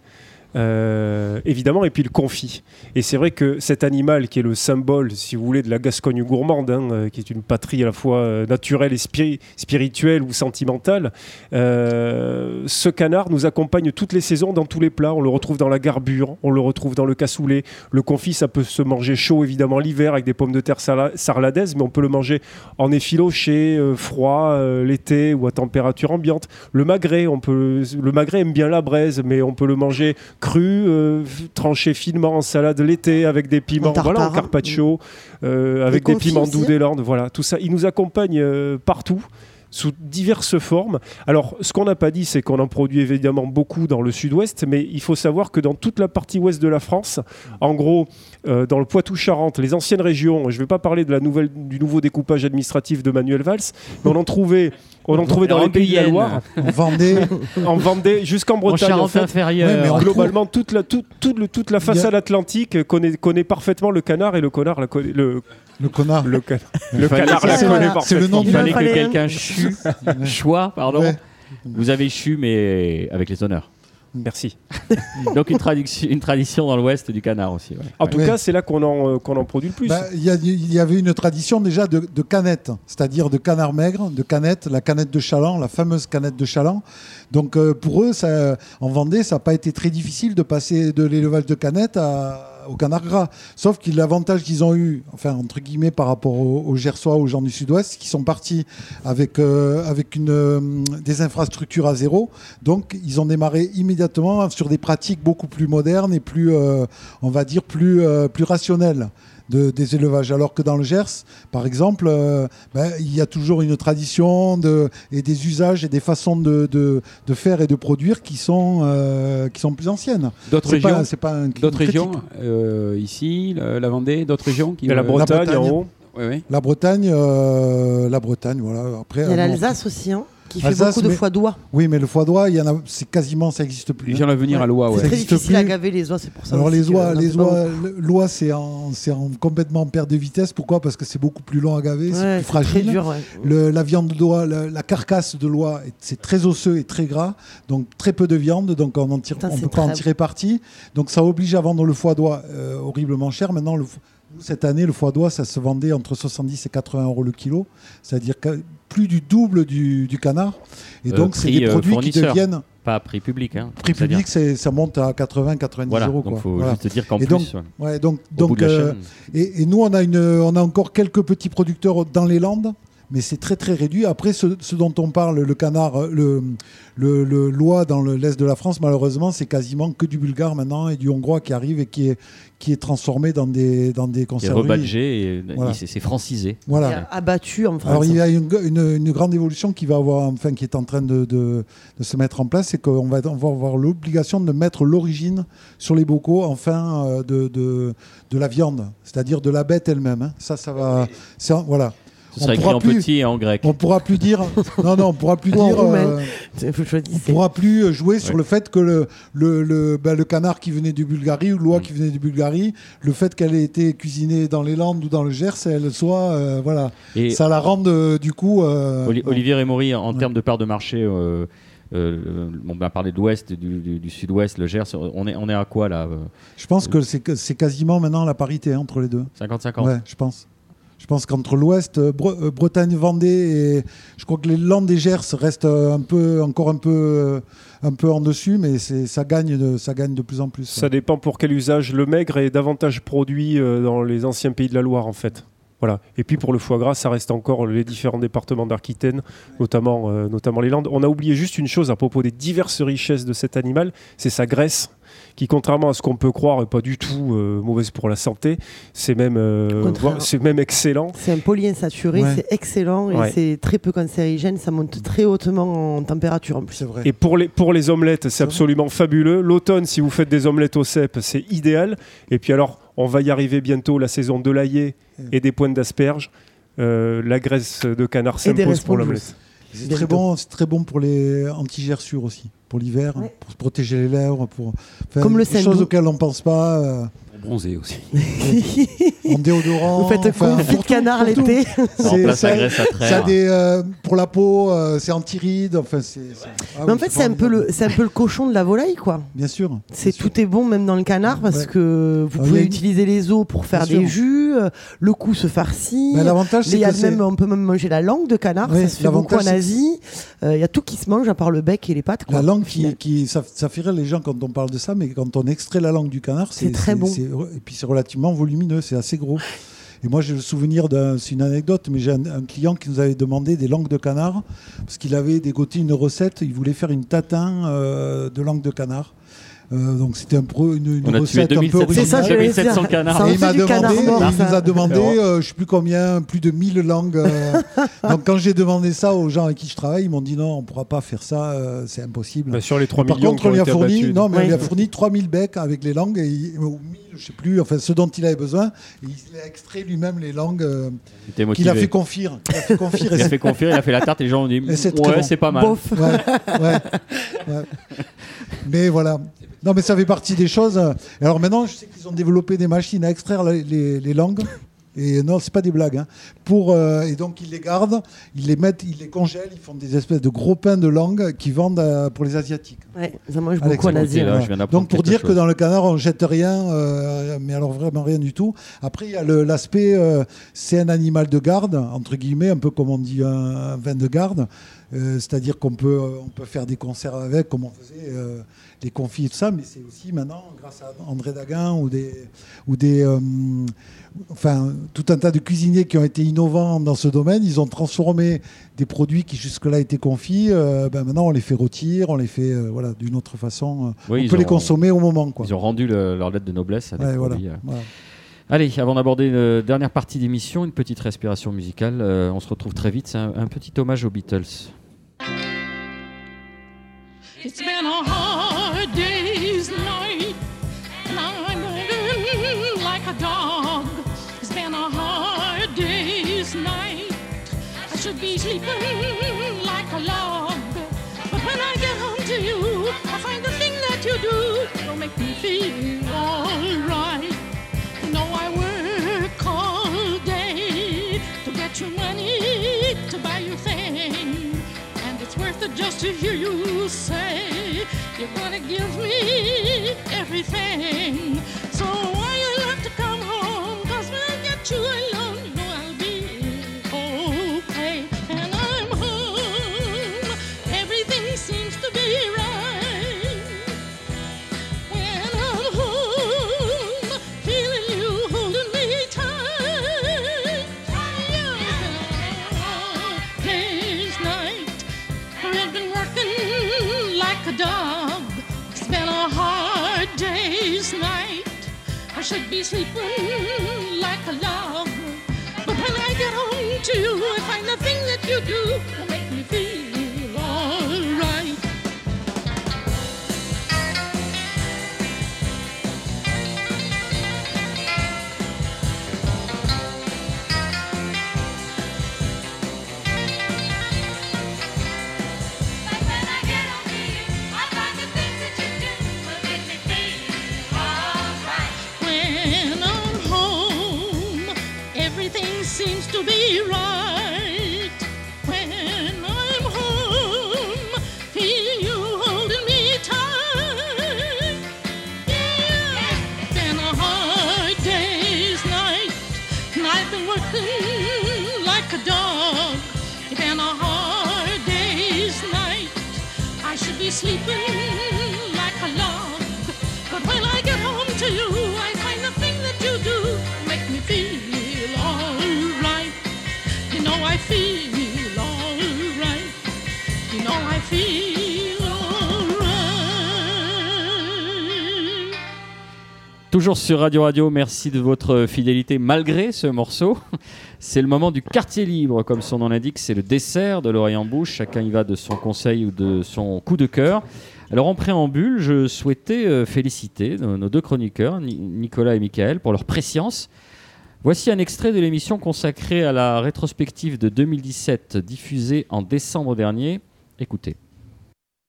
Euh, évidemment, et puis le confit. Et c'est vrai que cet animal qui est le symbole, si vous voulez, de la Gascogne gourmande, hein, euh, qui est une patrie à la fois euh, naturelle et spiri- spirituelle ou sentimentale, ce canard nous accompagne toutes les saisons dans tous les plats. On le retrouve dans la garbure, on le retrouve dans le cassoulet. Le confit, ça peut se manger chaud, évidemment, l'hiver avec des pommes de terre sarladaises, mais on peut le manger en effiloché, euh, froid, l'été ou à température ambiante. Le magret, on peut, le magret aime bien la braise, mais on peut le manger cru, euh, f- tranché finement en salade l'été avec des piments, En voilà, en carpaccio, euh, avec des confits piments doux des Landes, voilà, tout ça. Il nous accompagne euh, partout sous diverses formes. Alors, ce qu'on n'a pas dit, c'est qu'on en produit évidemment beaucoup dans le sud-ouest, mais il faut savoir que dans toute la partie ouest de la France, en gros, euh, dans le Poitou-Charentes, les anciennes régions, je ne vais pas parler de la nouvelle, du nouveau découpage administratif de Manuel Valls, mais on en trouvait, on en trouvait dans En les pays de la. Loire, On vendait. en Vendée, jusqu'en En Bretagne. en Charente fait. inférieure. En- Globalement, toute la, toute, toute le- toute la façade atlantique connaît, connaît parfaitement le canard et le connard la le, Le connard. le, Il le canard la voilà. C'est le nom Il du fallait que quelqu'un chue. Choix, pardon. Ouais. Vous avez chu, mais avec les honneurs. Merci. Donc une, tradition- une tradition dans l'ouest du canard aussi. ouais. En tout Ouais. cas, c'est là qu'on en, euh, en produit le plus. Bah, Il y, avait une tradition déjà de, de canette, c'est-à-dire de canard maigre, de canette, la canette de chaland, la fameuse canette de chaland. Donc euh, pour eux, ça, en Vendée, ça n'a pas été très difficile de passer de l'élevage de canette à- au canard gras. Sauf que l'avantage qu'ils ont eu, enfin entre guillemets par rapport aux, Gersois, aux gens du Sud-Ouest, qui sont partis avec, euh, avec euh, des infrastructures à zéro. Donc ils ont démarré immédiatement sur des pratiques beaucoup plus modernes et plus, euh, on va dire, plus, plus rationnelles de- des élevages. Alors que dans le Gers, par exemple, euh, ben, il y a toujours une tradition de, et des usages et des façons de, de- de faire et de produire qui sont, euh, qui sont plus anciennes. D'autres régions, c'est pas un d'autres régions euh, ici, la, la Vendée, d'autres régions qui Il y a la Bretagne, Bretagne. en haut. ouais, ouais. La Bretagne, euh, la Bretagne, voilà. Après, Il y a l'Alsace aussi, hein, qui fait Alsace, beaucoup de mais- foie d'oie. Oui, mais le foie d'oie, il y en a, c'est quasiment, ça n'existe plus. hein. J'en ai venir à l'Oie, C'est ouais. Ça très existe difficile à plus. gaver les oies, c'est pour ça. Alors les que oies, les oies, l'oie c'est en, c'est en complètement en perte de vitesse. Pourquoi? Parce que c'est beaucoup plus long à gaver, c'est plus c'est très fragile. dur, ouais. Le- la viande d'oie, la, la carcasse de l'oie, est- c'est très osseux et très gras, donc très peu de viande, donc on ne Putain, peut c'est pas en tirer parti. Donc ça oblige à vendre le foie d'oie euh, horriblement cher. Maintenant, le cette année, le foie d'oie, ça se vendait entre 70 et 80 euros le kilo, c'est-à-dire que plus du double du, du canard. Et Euh, donc c'est des euh, produits qui deviennent Pas prix public. Hein. prix public, c'est- ça monte à 80-90 Voilà, euros. donc quoi. faut Voilà. juste dire qu'en Et plus, donc, ouais, donc, donc euh, et, et nous, on a, une, on a encore quelques petits producteurs dans les Landes, mais c'est très très réduit. Après, ce, ce dont on parle, le canard, euh, le, le, le lois dans le- l'Est de la France, malheureusement, c'est quasiment que du bulgare maintenant et du hongrois qui arrive et qui est, qui est transformé dans des, dans des conserveries. rebadgé et Voilà. c'est francisé. Voilà. Et Abattu en France. Alors il y a une, une- une grande évolution qui va avoir, enfin qui est en train de, de- de se mettre en place, c'est qu'on va, on va avoir l'obligation de mettre l'origine sur les bocaux, enfin euh, de, de, de la viande, c'est-à-dire de la bête elle-même. hein. Ça, ça va, voilà. Ce écrit en plus- petit et en grec. On pourra plus dire, non non, on pourra plus dire. euh, on pourra plus jouer sur Ouais. le fait que le, le, le, le canard qui venait du Bulgarie ou l'oie Mm. qui venait du Bulgarie, le fait qu'elle ait été cuisinée dans les Landes ou dans le Gers, elle soit, euh, voilà, Et ça la rende euh, du coup. euh, Oli- Olivier Rémaury, en Ouais. termes de part de marché, euh, euh, on va parler de l'ouest, du, du- du sud-ouest, le Gers, on est, on est à quoi là euh, Je pense que c'est que- c'est quasiment maintenant la parité hein, entre les deux. 50-50 Ouais, je pense. Je pense qu'entre l'Ouest, euh, Bre- euh, Bretagne, Vendée et je crois que les Landes et Gers restent euh, un peu, encore un peu, un peu en dessus, mais ça gagne, de, ça gagne de plus en plus. Ça dépend pour quel usage. Le maigre est davantage produit dans les anciens pays de la Loire, en fait. Voilà. Et puis pour le foie gras, ça reste encore les différents départements d'Aquitaine, notamment, euh, notamment les Landes. On a oublié juste une chose à propos des diverses richesses de cet animal, c'est sa graisse. Qui, contrairement à ce qu'on peut croire, est pas du tout euh, mauvaise pour la santé. C'est même, euh, c'est même excellent. C'est un polyinsaturé, Ouais. c'est excellent et Ouais. c'est très peu cancérigène. Ça monte très hautement en température en plus. C'est vrai. Et pour les, pour les omelettes, c'est vrai. absolument fabuleux. L'automne, si vous faites des omelettes au cèpe, c'est idéal. Et puis alors, on va y arriver bientôt, la saison de l'ail et des pointes d'asperges. Euh, la graisse de canard s'impose pour l'omelette. C'est très bon, c'est très bon pour les anti-gerçures aussi, pour l'hiver, Ouais. pour se protéger les lèvres, pour Comme le des choses auxquelles on pense pas, bronzer aussi. en déodorant. Vous faites enfin, confit pour de canard l'été. Ça des, euh, pour la peau, euh, c'est anti-rides. Enfin, c'est. ah Mais en fait, c'est un peu le, c'est un peu le cochon de la volaille, quoi. Bien sûr. C'est sûr. tout est bon même dans le canard parce Ouais. que vous Ah, pouvez utiliser les os pour faire Bien des sûr. jus, euh, le cou se farcit. Mais l'avantage, c'est y a que même, on peut même manger la langue de canard, Ouais, ça se fait beaucoup en Asie. Euh, Il y a tout qui se mange à part le bec et les pattes. Quoi, La langue qui ça, ça fait rire les gens quand on parle de ça, mais quand on extrait la langue du canard, C'est très bon. Et puis c'est relativement volumineux, c'est assez gros. Et moi j'ai le souvenir d'un, c'est une anecdote, mais j'ai un, un client qui nous avait demandé des langues de canard parce qu'il avait dégoté une recette, il voulait faire une tatin euh, de langue de canard. Euh, donc c'était un pro, une, une On a tué recette un peu 2700 C'est ça, originale. j'allais 2700 dire. canards. Ça Et il m'a demandé, mort, il ça. nous a demandé, euh, je sais plus combien, plus de 1000 langues. euh. donc quand j'ai demandé ça aux gens avec qui je travaille, ils m'ont dit non, on pourra pas faire ça, euh, c'est impossible. Bah, sur les 3 Par millions contre, on lui a fourni, abattus. non, mais on Ouais. lui a fourni 3000 becs avec les langues, et, il- ou 1000, je sais plus, enfin ce dont il avait besoin. Et il a extrait lui-même les langues euh, Il qu'il a fait confire. qu'il a fait confire Il a fait confier, il a fait la tarte et les gens ont dit Et c'est Ouais, bon. pas mal. Bof. Ouais, ouais, ouais. Mais voilà. Non, mais ça fait partie des choses. Alors maintenant, je sais qu'ils ont développé des machines à extraire les, les- les langues. Et non, c'est pas des blagues. hein. Pour, euh, et donc, ils les gardent, ils les mettent, ils les congèlent, ils font des espèces de gros pains de langue qu'ils vendent euh, pour les Asiatiques. Ouais, ça mange beaucoup en Asie. là, ouais. d'apprendre Donc pour dire que dans le canard on jette rien, euh, mais alors vraiment rien du tout. Après il y a l'aspect, euh, c'est un animal de garde entre guillemets, un peu comme on dit un, un vin de garde, Euh, c'est-à-dire qu'on peut on peut faire des conserves avec, comme on faisait les confits et tout ça, mais c'est aussi maintenant grâce à André Daguin ou des ou des euh, enfin tout un tas de cuisiniers qui ont été innovants dans ce domaine, ils ont transformé des produits qui jusque-là étaient confits, euh, ben maintenant on les fait rôtir, on les fait euh, voilà d'une autre façon. Oui, on peut les consommer au moment. Quoi. Ils ont rendu le- leur lettre de noblesse à des Ouais, voilà, produits, euh. voilà. Allez, avant d'aborder une dernière partie d'émission, une petite respiration musicale. Euh, on se retrouve très vite. C'est un, un petit hommage aux Beatles. It's been a you're gonna give me everything. Night. I should be sleeping like a log. But when I get home to you, I find the thing that you do make me feel Toujours sur Radio Radio, merci de votre fidélité malgré ce morceau. C'est le moment du quartier libre, comme son nom l'indique, c'est le dessert de l'oreille en bouche. Chacun y va de son conseil ou de son coup de cœur. Alors en préambule, je souhaitais euh, féliciter nos, deux chroniqueurs, Ni- Nicolas et Michael, pour leur préscience. Voici un extrait de l'émission consacrée à la rétrospective de 2017, diffusée en décembre dernier. Écoutez.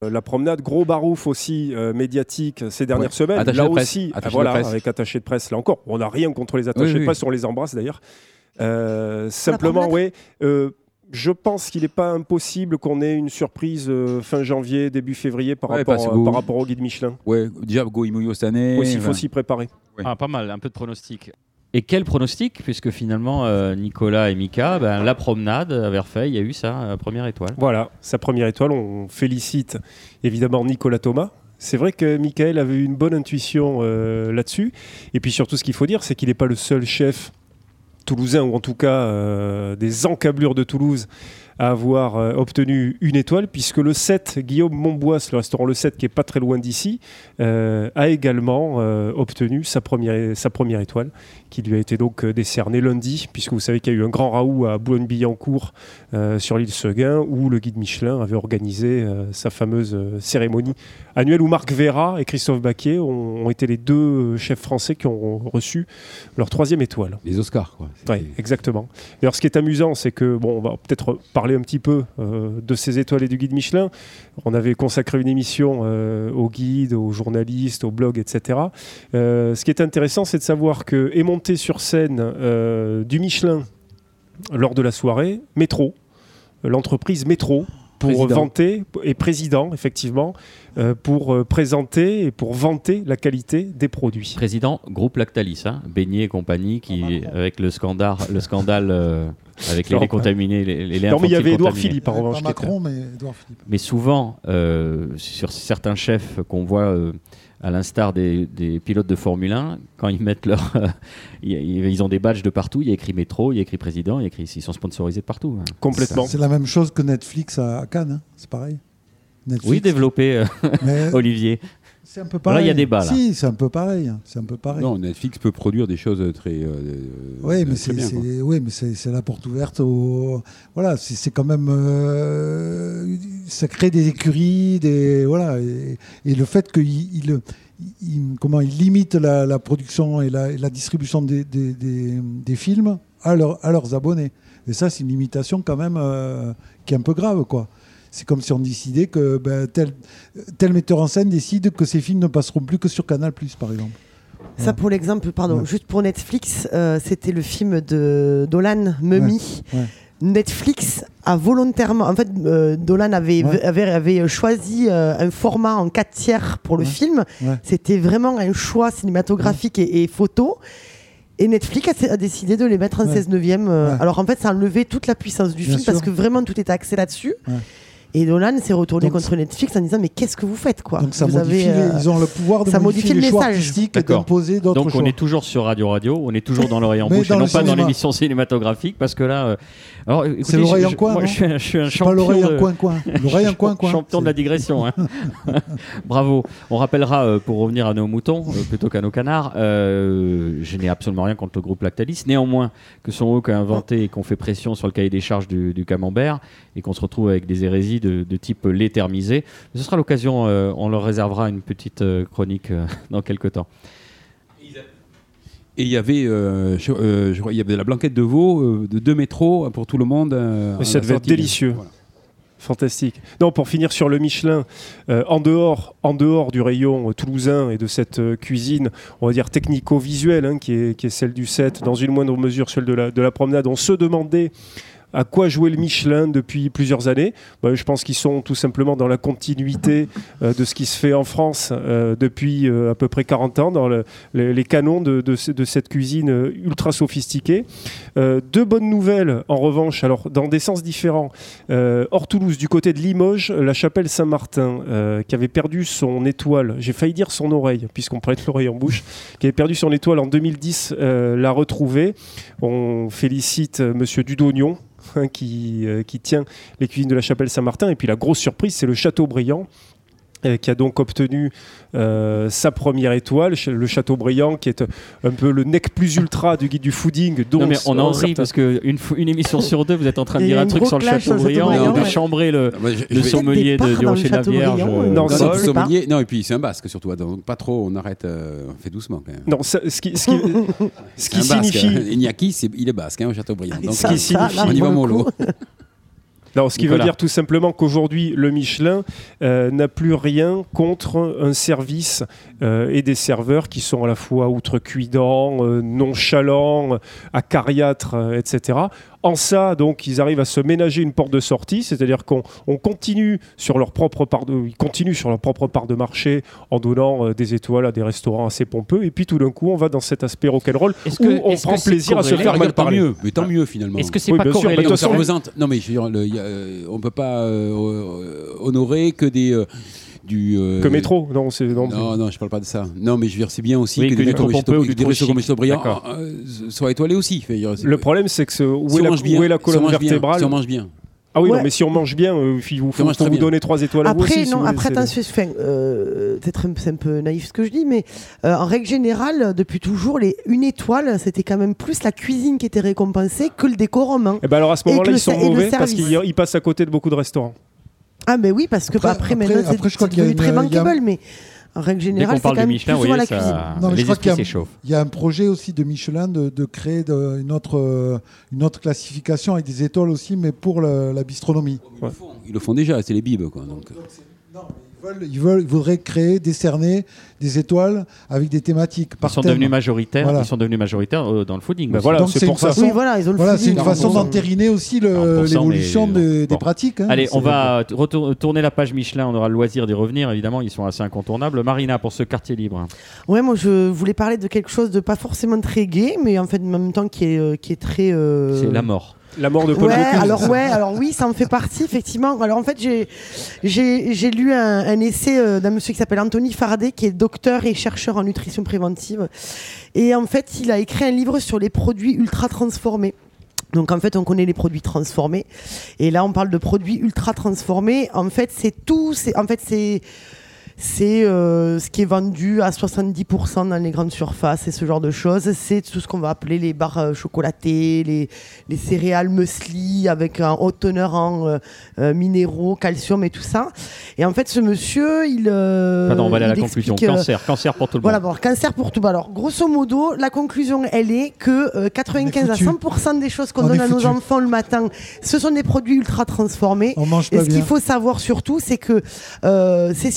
Euh, La promenade, gros barouf aussi euh, médiatique ces dernières Ouais. semaines. Attaché là de aussi, Attaché ah, voilà, avec attaché de presse. Là encore, on n'a rien contre les attachés Oui, de oui. presse, on les embrasse d'ailleurs. Euh, simplement, oui. je pense qu'il n'est pas impossible qu'on ait une surprise euh, fin janvier, début février par, Ouais, rapport, euh, par au guide Michelin. Ouais, déjà Go Imouyo cette année. Oui, il faut s'y préparer. Ouais. Ah, pas mal, un peu de pronostic. Et quel pronostic, puisque finalement, euh, Nicolas et Mika, ben, la promenade à Verfeil, il y a eu sa euh, première étoile. Voilà, sa première étoile. On félicite évidemment Nicolas Thomas. C'est vrai que Michael avait une bonne intuition euh, là-dessus. Et puis surtout, ce qu'il faut dire, c'est qu'il n'est pas le seul chef toulousain, ou en tout cas des encablures de Toulouse, à avoir euh, obtenu une étoile, puisque le 7, Guillaume Montbois, le restaurant Le 7, qui est pas très loin d'ici, euh, a également euh, obtenu sa première, sa première étoile, qui lui a été donc décernée lundi, puisque vous savez qu'il y a eu un grand raout à Boulogne-Billancourt sur l'île Seguin, où le guide Michelin avait organisé sa fameuse cérémonie annuelle où Marc Vera et Christophe Baquier ont, ont été les deux chefs français qui ont reçu leur troisième étoile. Les Oscars, quoi. Oui, exactement. D'ailleurs, ce qui est amusant, c'est que, bon, on va peut-être parler un petit peu euh, de ces étoiles et du guide Michelin. On avait consacré une émission euh, aux guides, aux journalistes, aux blogs, etc. Euh, ce qui est intéressant, c'est de savoir que est monté sur scène euh, du Michelin lors de la soirée, Métro, l'entreprise Métro, pour Président. vanter, et président, effectivement, euh, pour euh, présenter et pour vanter la qualité des produits. Président, groupe Lactalis, hein, Beignet et compagnie, qui, avec le scandale, le scandale euh, avec les contaminés, les, les laits Non, mais il y avait Édouard. Philippe, en revanche. pas Macron, mais Edouard Philippe. Mais souvent, euh, sur certains chefs qu'on voit, euh, à l'instar des, des pilotes de Formule 1, quand ils mettent leur. ils, ils ont des badges de partout, il y a écrit métro, il y a écrit président, il y a écrit. Ils sont sponsorisés de partout. hein. Complètement. C'est la même chose que Netflix à, à Cannes, hein. c'est pareil. Netflix, Oui, développé, euh, mais Olivier. C'est un peu Là, pareil. il y a débat, là. Si, c'est un peu pareil. hein. C'est un peu pareil. Non, Netflix peut produire des choses très. euh, Oui, euh, mais très c'est oui, mais c'est c'est la porte ouverte au. Voilà, c'est c'est quand même. euh, ça crée des écuries, des voilà, et, et le fait qu'il il, il- comment il limite la, la production et la, et la distribution des, des, des- des films à, leur- à leurs abonnés. Et ça, c'est une limitation quand même euh, qui est un peu grave, quoi. C'est comme si on décidait que ben, tel, tel metteur en scène décide que ces films ne passeront plus que sur Canal+, par exemple. Ça pour l'exemple, pardon, Ouais. juste pour Netflix, euh, c'était le film de Dolan, Mummy. Ouais. Netflix a volontairement, en fait, euh, Dolan avait, Ouais. avait, avait choisi euh, un format en 4 tiers pour le Ouais. film. Ouais. C'était vraiment un choix cinématographique et, et photo. Et Netflix a, a décidé de les mettre en Ouais. 16 neuvième. euh. Alors en fait, ça a enlevé toute la puissance du Bien film parce que vraiment tout était axé là-dessus. Et Dolan s'est retourné Donc, contre Netflix en disant mais qu'est-ce que vous faites quoi Donc ça Vous modifie, avez, les- euh, ils ont le pouvoir de ça modifier modifie le les choix message. artistiques et d'imposer d'autres Donc choix. on est toujours sur Radio Radio, on est toujours dans l'oreille en Mais bouche et non pas dans l'émission cinématographique parce que là. euh, alors, écoutez, l'oreille je- en je- coin, moi, je, suis un- je suis un C'est pas champion. l'oreille en coin-coin. L'oreille en coin-coin. Champion de la digression. hein. Bravo. On rappellera, euh, pour revenir à nos moutons, euh, plutôt qu'à nos canards, euh, je n'ai absolument rien contre le groupe Lactalis. Néanmoins, que sont eux qui ont inventé et qui ont fait pression sur le cahier des charges du, du camembert et qu'on se retrouve avec des hérésies de, de type lait thermisé. Ce sera l'occasion, euh, on leur réservera une petite euh, chronique euh, dans quelques temps. Et il y avait, euh, je, euh, je crois, il y avait de la blanquette de veau euh, de deux métros pour tout le monde. euh, ça devait être délicieux. Voilà. Fantastique. Non, pour finir sur le Michelin, euh, en, dehors, en dehors du rayon euh, toulousain et de cette euh, cuisine, on va dire technico-visuelle, hein, qui, est, qui est celle du 7, dans une moindre mesure celle de la, de la promenade, on se demandait à quoi jouer le Michelin depuis plusieurs années. Bah, je pense qu'ils sont tout simplement dans la continuité euh, de ce qui se fait en France euh, depuis euh, à peu près 40 ans, dans le- les, canons de, de ce- de cette cuisine ultra sophistiquée. Deux bonnes nouvelles, en revanche, alors dans des sens différents. Hors Toulouse, du côté de Limoges, la chapelle Saint-Martin, qui avait perdu son étoile, j'ai failli dire son oreille, puisqu'on prête l'oreille en bouche, qui avait perdu son étoile en 2010, euh, l'a retrouvée. On félicite Monsieur Dudognon. Qui, euh, qui tient les cuisines de la chapelle Saint-Martin. Et puis la grosse surprise, c'est le Châteaubriand, euh, qui a donc obtenu euh, sa première étoile, le Châteaubriand, qui est un peu le nec plus ultra du guide du fooding. Donc, Non, mais on en rit certains- parce qu'une une émission sur deux, vous êtes en train de dire a un truc sur le Châteaubriand de ouais. chambrer le, je- vais- sommelier de, du Rocher de la Vierge. Euh, Non, Non, sommelier. Non, et puis c'est un basque surtout. Donc pas trop, on arrête, euh, on fait doucement quand même. Non, ça- ce qui, ce qui, ce qui basque. signifie. Iñaki, c'est- il est basque, hein, au Châteaubriand. Donc, Ce qui signifie- là, on y va mollo. Non, ce qui Nicolas. veut dire tout simplement qu'aujourd'hui, le Michelin euh, n'a plus rien contre un service euh, et des serveurs qui sont à la fois outrecuidants, euh, nonchalants, acariâtres, etc. En ça, donc, ils arrivent à se ménager une porte de sortie, c'est-à-dire qu'on on continue sur leur propre part de, ils continuent sur leur propre part de marché en donnant euh, des étoiles à des restaurants assez pompeux, et puis tout d'un coup, on va dans cet aspect rock'n'roll Est-ce où que- on prend plaisir à se corrélé faire mal tant parler. mieux, mais tant mieux finalement. Est-ce que c'est Oui, pas bien sûr, corrélé mais façon. Non, mais je veux dire, le- il y a, euh, on peut pas euh, euh, honorer que des euh, du euh, Que métro, non, c'est non, Non, non, je parle pas de ça. Non, mais je veux dire, c'est bien aussi Oui, que, que des du métros comme pompeux ou Chateau- du des restos comme. Chateaubriand soient étoilés aussi. Le problème, c'est que ce- où, si est on la, mange bien, où est la si on colonne vertébrale si on mange bien. Ah oui, Ouais. non, mais si on mange bien, euh, il faut, vous donner trois étoiles à vous Après, si non, vous après, enfin, euh, peut-être c'est un peu naïf ce que je dis, mais euh, en règle générale, depuis toujours, les, une étoile, c'était quand même plus la cuisine qui était récompensée que le décorum. hein. Eh ben alors à ce Et moment-là, ils sont et mauvais parce qu'ils ils passent à côté de beaucoup de restaurants. Ah, mais oui, parce que Après- après, après- maintenant, c'est après, je crois qu'il y a très il y a- bankable, mais en règle Dès générale, qu'on c'est parle quand du même Michelin, plus voyez, la cuisine. ça, Non, mais je les crois qu'il y y a un projet aussi de Michelin de, de créer de- une, autre, euh, une autre classification avec des étoiles aussi, mais pour le- la bistronomie. Ils, le font, ils le font déjà, c'est les bibes. Quoi, donc. Ils, veulent, ils, veulent- ils voudraient créer, décerner des étoiles avec des thématiques. Ils sont thème. devenus majoritaires. Voilà. Ils sont devenus majoritaires euh, dans le fooding. Aussi. voilà, c'est pour une ça. façon- Oui, voilà, ils ont le Voilà, c'est fooding. une façon 40%. d'entériner aussi le- 40%, l'évolution des, pratiques. hein. Allez, on va tourner la page Michelin. On aura le loisir d'y revenir. Évidemment, ils sont assez incontournables. Marina, pour ce quartier libre. Ouais, moi je voulais parler de quelque chose de pas forcément très gai, mais en fait en même temps qui est, euh, qui est très. euh, C'est la mort. La mort de Paul Ouais, Bocuse. alors ouais, alors oui, ça en fait partie effectivement. Alors en fait, j'ai lu un, un essai euh, d'un monsieur qui s'appelle Anthony Faraday, qui est docteur et chercheur en nutrition préventive, et en fait, il a écrit un livre sur les produits ultra transformés. Donc en fait, on connaît les produits transformés, et là, on parle de produits ultra transformés. En fait, c'est tout. C'est en fait c'est c'est euh, ce qui est vendu à 70% dans les grandes surfaces et ce genre de choses. C'est tout ce qu'on va appeler les barres euh, chocolatées, les, les céréales muesli avec un haute teneur en euh, euh, minéraux, calcium et tout ça. Et en fait, ce monsieur, il. euh, Pardon, on va aller à la conclusion. explique, euh, Cancer, cancer pour tout le voilà, monde. bon, cancer pour tout. Bah, Alors, grosso modo, la conclusion, elle est que euh, 95 à foutu. 100% des choses qu'on On donne à nos enfants le matin, ce sont des produits ultra transformés. On mange Et pas ce qu'il faut savoir surtout, c'est que euh, ces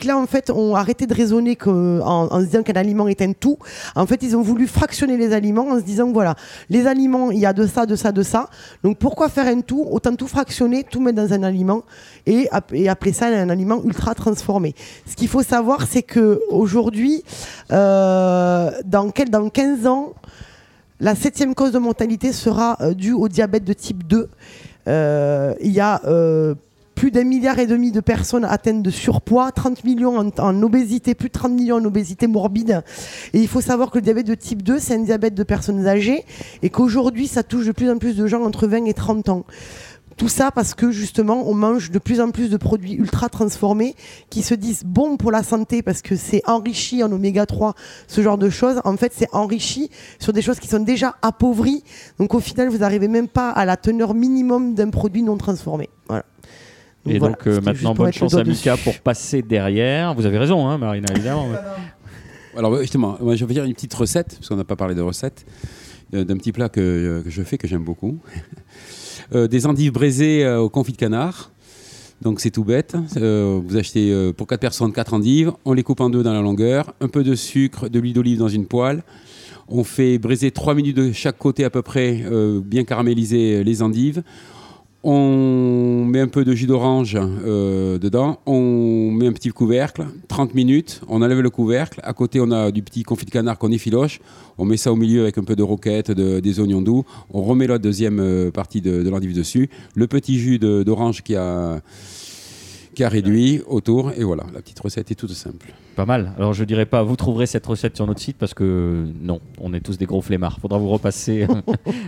scientifiques-là, en fait, ont arrêté de raisonner en, se disant qu'un aliment est un tout. En fait, ils ont voulu fractionner les aliments en se disant voilà, les aliments, il y a de ça, de ça, de ça. Donc pourquoi faire un tout? Autant tout fractionner, tout mettre dans un aliment et, app- et appeler ça un aliment ultra transformé. Ce qu'il faut savoir, c'est que aujourd'hui, euh, dans, quel, dans 15 ans, la septième cause de mortalité sera euh, due au diabète de type 2. Euh, il y a plus d'un milliard et demi de personnes atteintes de surpoids, 30 millions en, obésité, plus de 30 millions en obésité morbide. Et il faut savoir que le diabète de type 2, c'est un diabète de personnes âgées et qu'aujourd'hui, ça touche de plus en plus de gens entre 20 et 30 ans. Tout ça parce que justement, on mange de plus en plus de produits ultra transformés qui se disent bons pour la santé parce que c'est enrichi en oméga 3, ce genre de choses. En fait, c'est enrichi sur des choses qui sont déjà appauvries. Donc au final, vous n'arrivez même pas à la teneur minimum d'un produit non transformé. Voilà. Et voilà, donc, euh, maintenant, pour bonne chance à Mika dessus. pour passer derrière. Vous avez raison, hein, Marina, évidemment. Alors ouais, justement, moi je vais dire une petite recette, parce qu'on n'a pas parlé de recette, euh, d'un petit plat que, euh, que je fais, que j'aime beaucoup. Euh, des endives braisées euh, au confit de canard. Donc c'est tout bête. Euh, vous achetez euh, pour 4 personnes 4 endives, on les coupe en deux dans la longueur, un peu de sucre, de l'huile d'olive dans une poêle. On fait braiser 3 minutes de chaque côté à peu près, euh, bien caraméliser euh, les endives. On met un peu de jus d'orange euh, dedans, on met un petit couvercle, 30 minutes, on enlève le couvercle, à côté on a du petit confit de canard qu'on effiloche, on met ça au milieu avec un peu de roquette, de- des oignons doux, on remet la deuxième euh, partie de, de l'endive dessus, le petit jus d'orange qui a, qui a réduit autour. Et voilà, la petite recette est toute simple. Pas mal. Alors je dirais pas, vous trouverez cette recette sur notre site parce que non, on est tous des gros flemmards. Faudra vous repasser.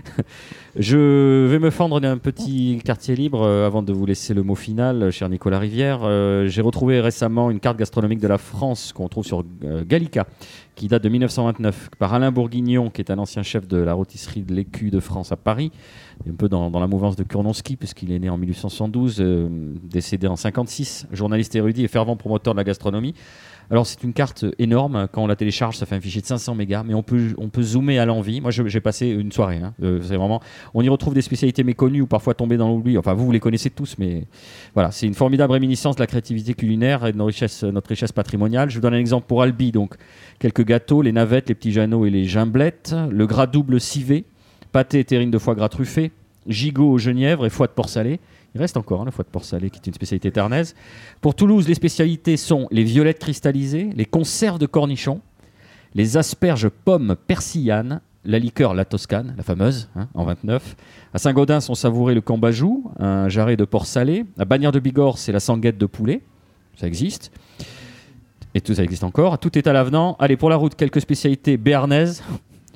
je vais me fendre d'un petit quartier libre euh, avant de vous laisser le mot final, cher Nicolas Rivière. Euh, J'ai retrouvé récemment une carte gastronomique de la France qu'on trouve sur euh, Gallica, qui date de 1929, par Alain Bourguignon, qui est un ancien chef de la rôtisserie de l'Écu de France à Paris, un peu dans, la mouvance de Kurnonski, puisqu'il est né en 1872, euh, décédé en 56, journaliste érudit et fervent promoteur de la gastronomie. Alors c'est une carte énorme, quand on la télécharge ça fait un fichier de 500 mégas, mais on peut, zoomer à l'envie. Moi j'ai passé une soirée, hein. Euh, on y retrouve des spécialités méconnues ou parfois tombées dans l'oubli, enfin vous vous les connaissez tous, mais voilà, c'est une formidable réminiscence de la créativité culinaire et de notre richesse patrimoniale. Je vous donne un exemple pour Albi, donc quelques gâteaux, les navettes, les petits janots et les gimblettes, le gras double civet, pâté et terrine de foie gras truffé, gigot au genièvre et foie de porc salé. Il reste encore hein, le foie de porc salé qui est une spécialité tarnaise. Pour Toulouse, les spécialités sont les violettes cristallisées, les conserves de cornichons, les asperges pommes persillanes, la liqueur La Toscane, la fameuse, hein, en 29. À Saint-Gaudens, on savourait le cambajou, un jarret de porc salé. À Bagnères de Bigorre, c'est la sanguette de poulet. Ça existe. Et tout ça existe encore. Tout est à l'avenant. Allez, pour la route, quelques spécialités béarnaises.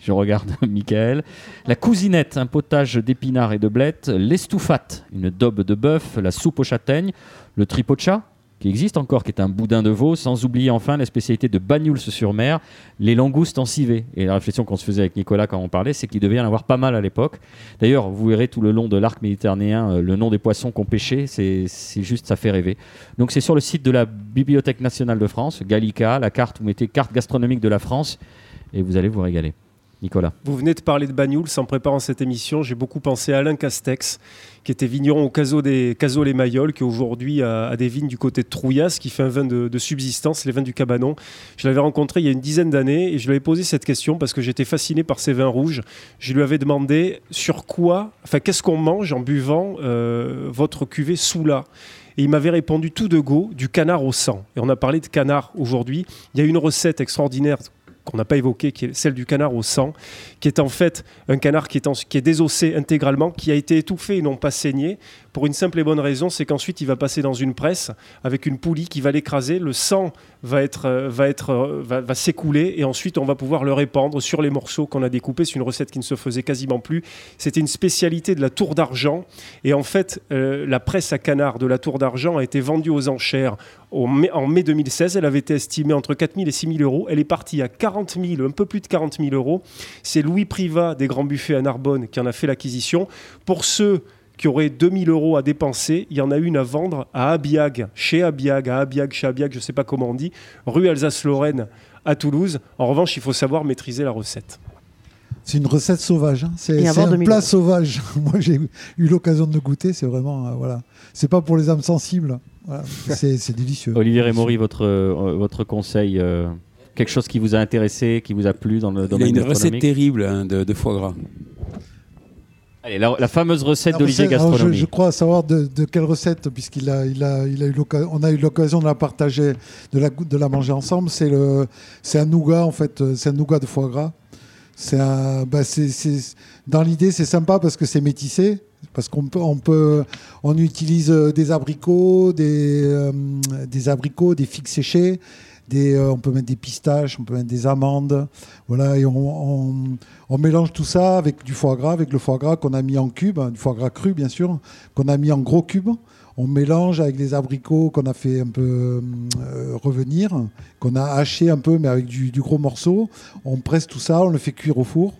Je regarde Michael. La cousinette, un potage d'épinards et de blettes. L'estoufate, une daube de bœuf. La soupe aux châtaignes. Le tripocha, qui existe encore, qui est un boudin de veau. Sans oublier enfin la spécialité de Bagnouls-sur-Mer, les langoustes en civet. Et la réflexion qu'on se faisait avec Nicolas quand on parlait, c'est qu'il devait y en avoir pas mal à l'époque. D'ailleurs, vous verrez tout le long de l'arc méditerranéen euh, le nom des poissons qu'on pêchait. C'est juste, ça fait rêver. Donc c'est sur le site de la Bibliothèque nationale de France, Gallica, la carte, vous mettez carte gastronomique de la France et vous allez vous régaler. Nicolas. Vous venez de parler de Bagnouls en préparant cette émission. J'ai beaucoup pensé à Alain Castex, qui était vigneron au Caso des Caso les Mayol, qui aujourd'hui a, des vignes du côté de Trouillas, qui fait un vin de, subsistance, les vins du Cabanon. Je l'avais rencontré il y a une dizaine d'années et je lui avais posé cette question parce que j'étais fasciné par ces vins rouges. Je lui avais demandé sur quoi, enfin qu'est-ce qu'on mange en buvant euh, votre cuvée Soula? Et il m'avait répondu tout de go du canard au sang. Et on a parlé de canard aujourd'hui. Il y a une recette extraordinaire qu'on n'a pas évoquée, qui celle du canard au sang, qui est en fait un canard qui est, qui est désossé intégralement, qui a été étouffé et non pas saigné, pour une simple et bonne raison, c'est qu'ensuite il va passer dans une presse avec une poulie qui va l'écraser, le sang va être euh, va être euh, va, s'écouler et ensuite on va pouvoir le répandre sur les morceaux qu'on a découpés. C'est une recette qui ne se faisait quasiment plus. C'était une spécialité de la Tour d'Argent et en fait euh, la presse à canard de la Tour d'Argent a été vendue aux enchères en mai 2016. Elle avait été estimée entre 4 000 et 6 000 euros. Elle est partie à 40 000, un peu plus de 40 000 euros. C'est Louis Privat des Grands Buffets à Narbonne qui en a fait l'acquisition. Pour ceux qui auraient 2000 euros à dépenser, il y en a une à vendre à Abiag, chez Abiag, à Abiag, chez Abiag, je ne sais pas comment on dit, rue Alsace-Lorraine à Toulouse. En revanche, il faut savoir maîtriser la recette. C'est une recette sauvage. hein. C'est un 2000 plat euros. sauvage. Moi, j'ai eu l'occasion de le goûter. C'est vraiment, euh, voilà. C'est pas pour les âmes sensibles. Voilà. C'est délicieux. Olivier Rémaury, votre, euh, votre conseil, euh, quelque chose qui vous a intéressé, qui vous a plu dans le Il a domaine une recette terrible hein, de, de foie gras. Allez, la, la fameuse recette La d'Olivier alors, je, Gastronomie. je crois savoir de, de quelle recette, puisqu'il a, il a, il a eu l'occasion, on a eu l'occasion de la partager, de la, goût- de la manger ensemble. C'est le, c'est un nougat en fait, euh, c'est un nougat de foie gras. C'est un, bah, c'est, dans l'idée, c'est sympa parce que c'est métissé, parce qu'on peut, on peut, on utilise euh, des abricots, des, euh, des abricots, des figues séchées. Des, euh, on peut mettre des pistaches, on peut mettre des amandes, voilà, on, mélange tout ça avec du foie gras, avec le foie gras qu'on a mis en cubes, hein, du foie gras cru bien sûr, qu'on a mis en gros cubes. On mélange avec les abricots qu'on a fait un peu euh, revenir, qu'on a haché un peu mais avec du gros morceau. On presse tout ça, on le fait cuire au four.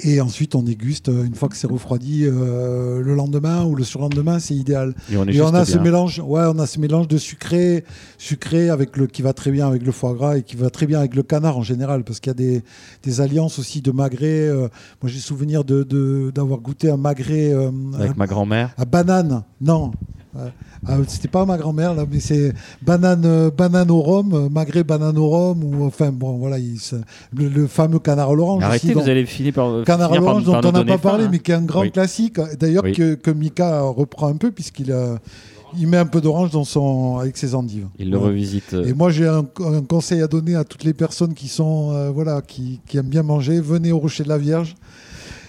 Et ensuite, on déguste euh, une fois que c'est refroidi euh, le lendemain ou le surlendemain, c'est idéal. Et on est Et on juste a ce mélange, ouais, on a ce mélange de sucré, sucré avec le qui va très bien avec le foie gras et qui va très bien avec le canard en général, parce qu'il y a des, des alliances aussi de magret. euh, moi, j'ai souvenir de d'avoir goûté un magret euh, Avec ma grand-mère. à banane. Non, ah, c'était pas ma grand-mère là, mais c'est banane, euh, banane au rhum, euh, magret banane au rhum ou enfin bon voilà, il le, le fameux canard à l'orange. Arrêtez, aussi, vous allez finir par. Canard à l'orange dont on n'a pas parlé, hein. mais qui est un grand Oui. classique. D'ailleurs, Oui. que, que Mika reprend un peu, puisqu'il il met un peu d'orange dans son, avec ses endives. Il le revisite. euh, Et moi, j'ai un, un conseil à donner à toutes les personnes qui sont, euh, voilà, qui, qui aiment bien manger. Venez au Rocher de la Vierge.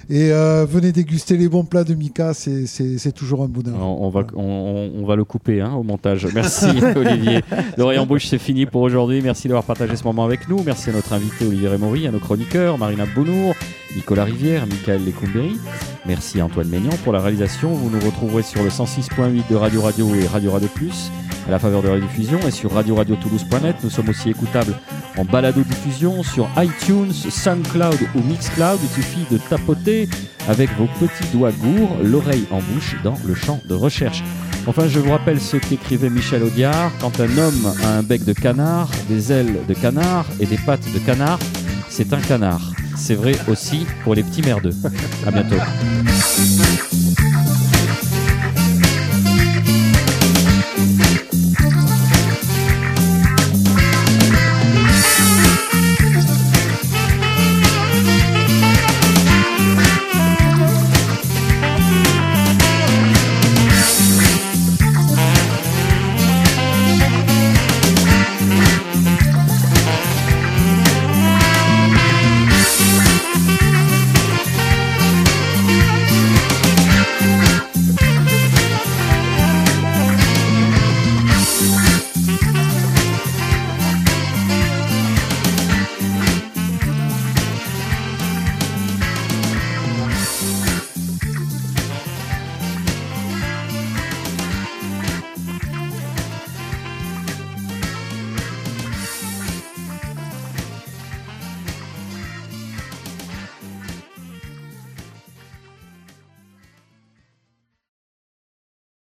Et euh, venez déguster les bons plats de Mika, c'est- toujours un bonheur. On, va, on, va le couper hein, au montage. Merci Olivier. En bouche, c'est fini pour aujourd'hui. Merci d'avoir partagé ce moment avec nous. Merci à notre invité Olivier Rémaury, à nos chroniqueurs Marina Bounour, Nicolas Rivière, Michael Lecumberi. Merci Antoine Maignan pour la réalisation. Vous nous retrouverez sur le 106.8 de Radio Radio et Radio Radio Plus à la faveur de la diffusion et sur radio-radio-toulouse.net. Nous sommes aussi écoutables en balado-diffusion sur iTunes, SoundCloud ou Mixcloud. Il suffit de tapoter avec vos petits doigts gourds l'oreille en bouche dans le champ de recherche. Enfin, je vous rappelle ce qu'écrivait Michel Audiard quand un homme a un bec de canard, des ailes de canard et des pattes de canard, c'est un canard. C'est vrai aussi pour les petits merdeux. À bientôt.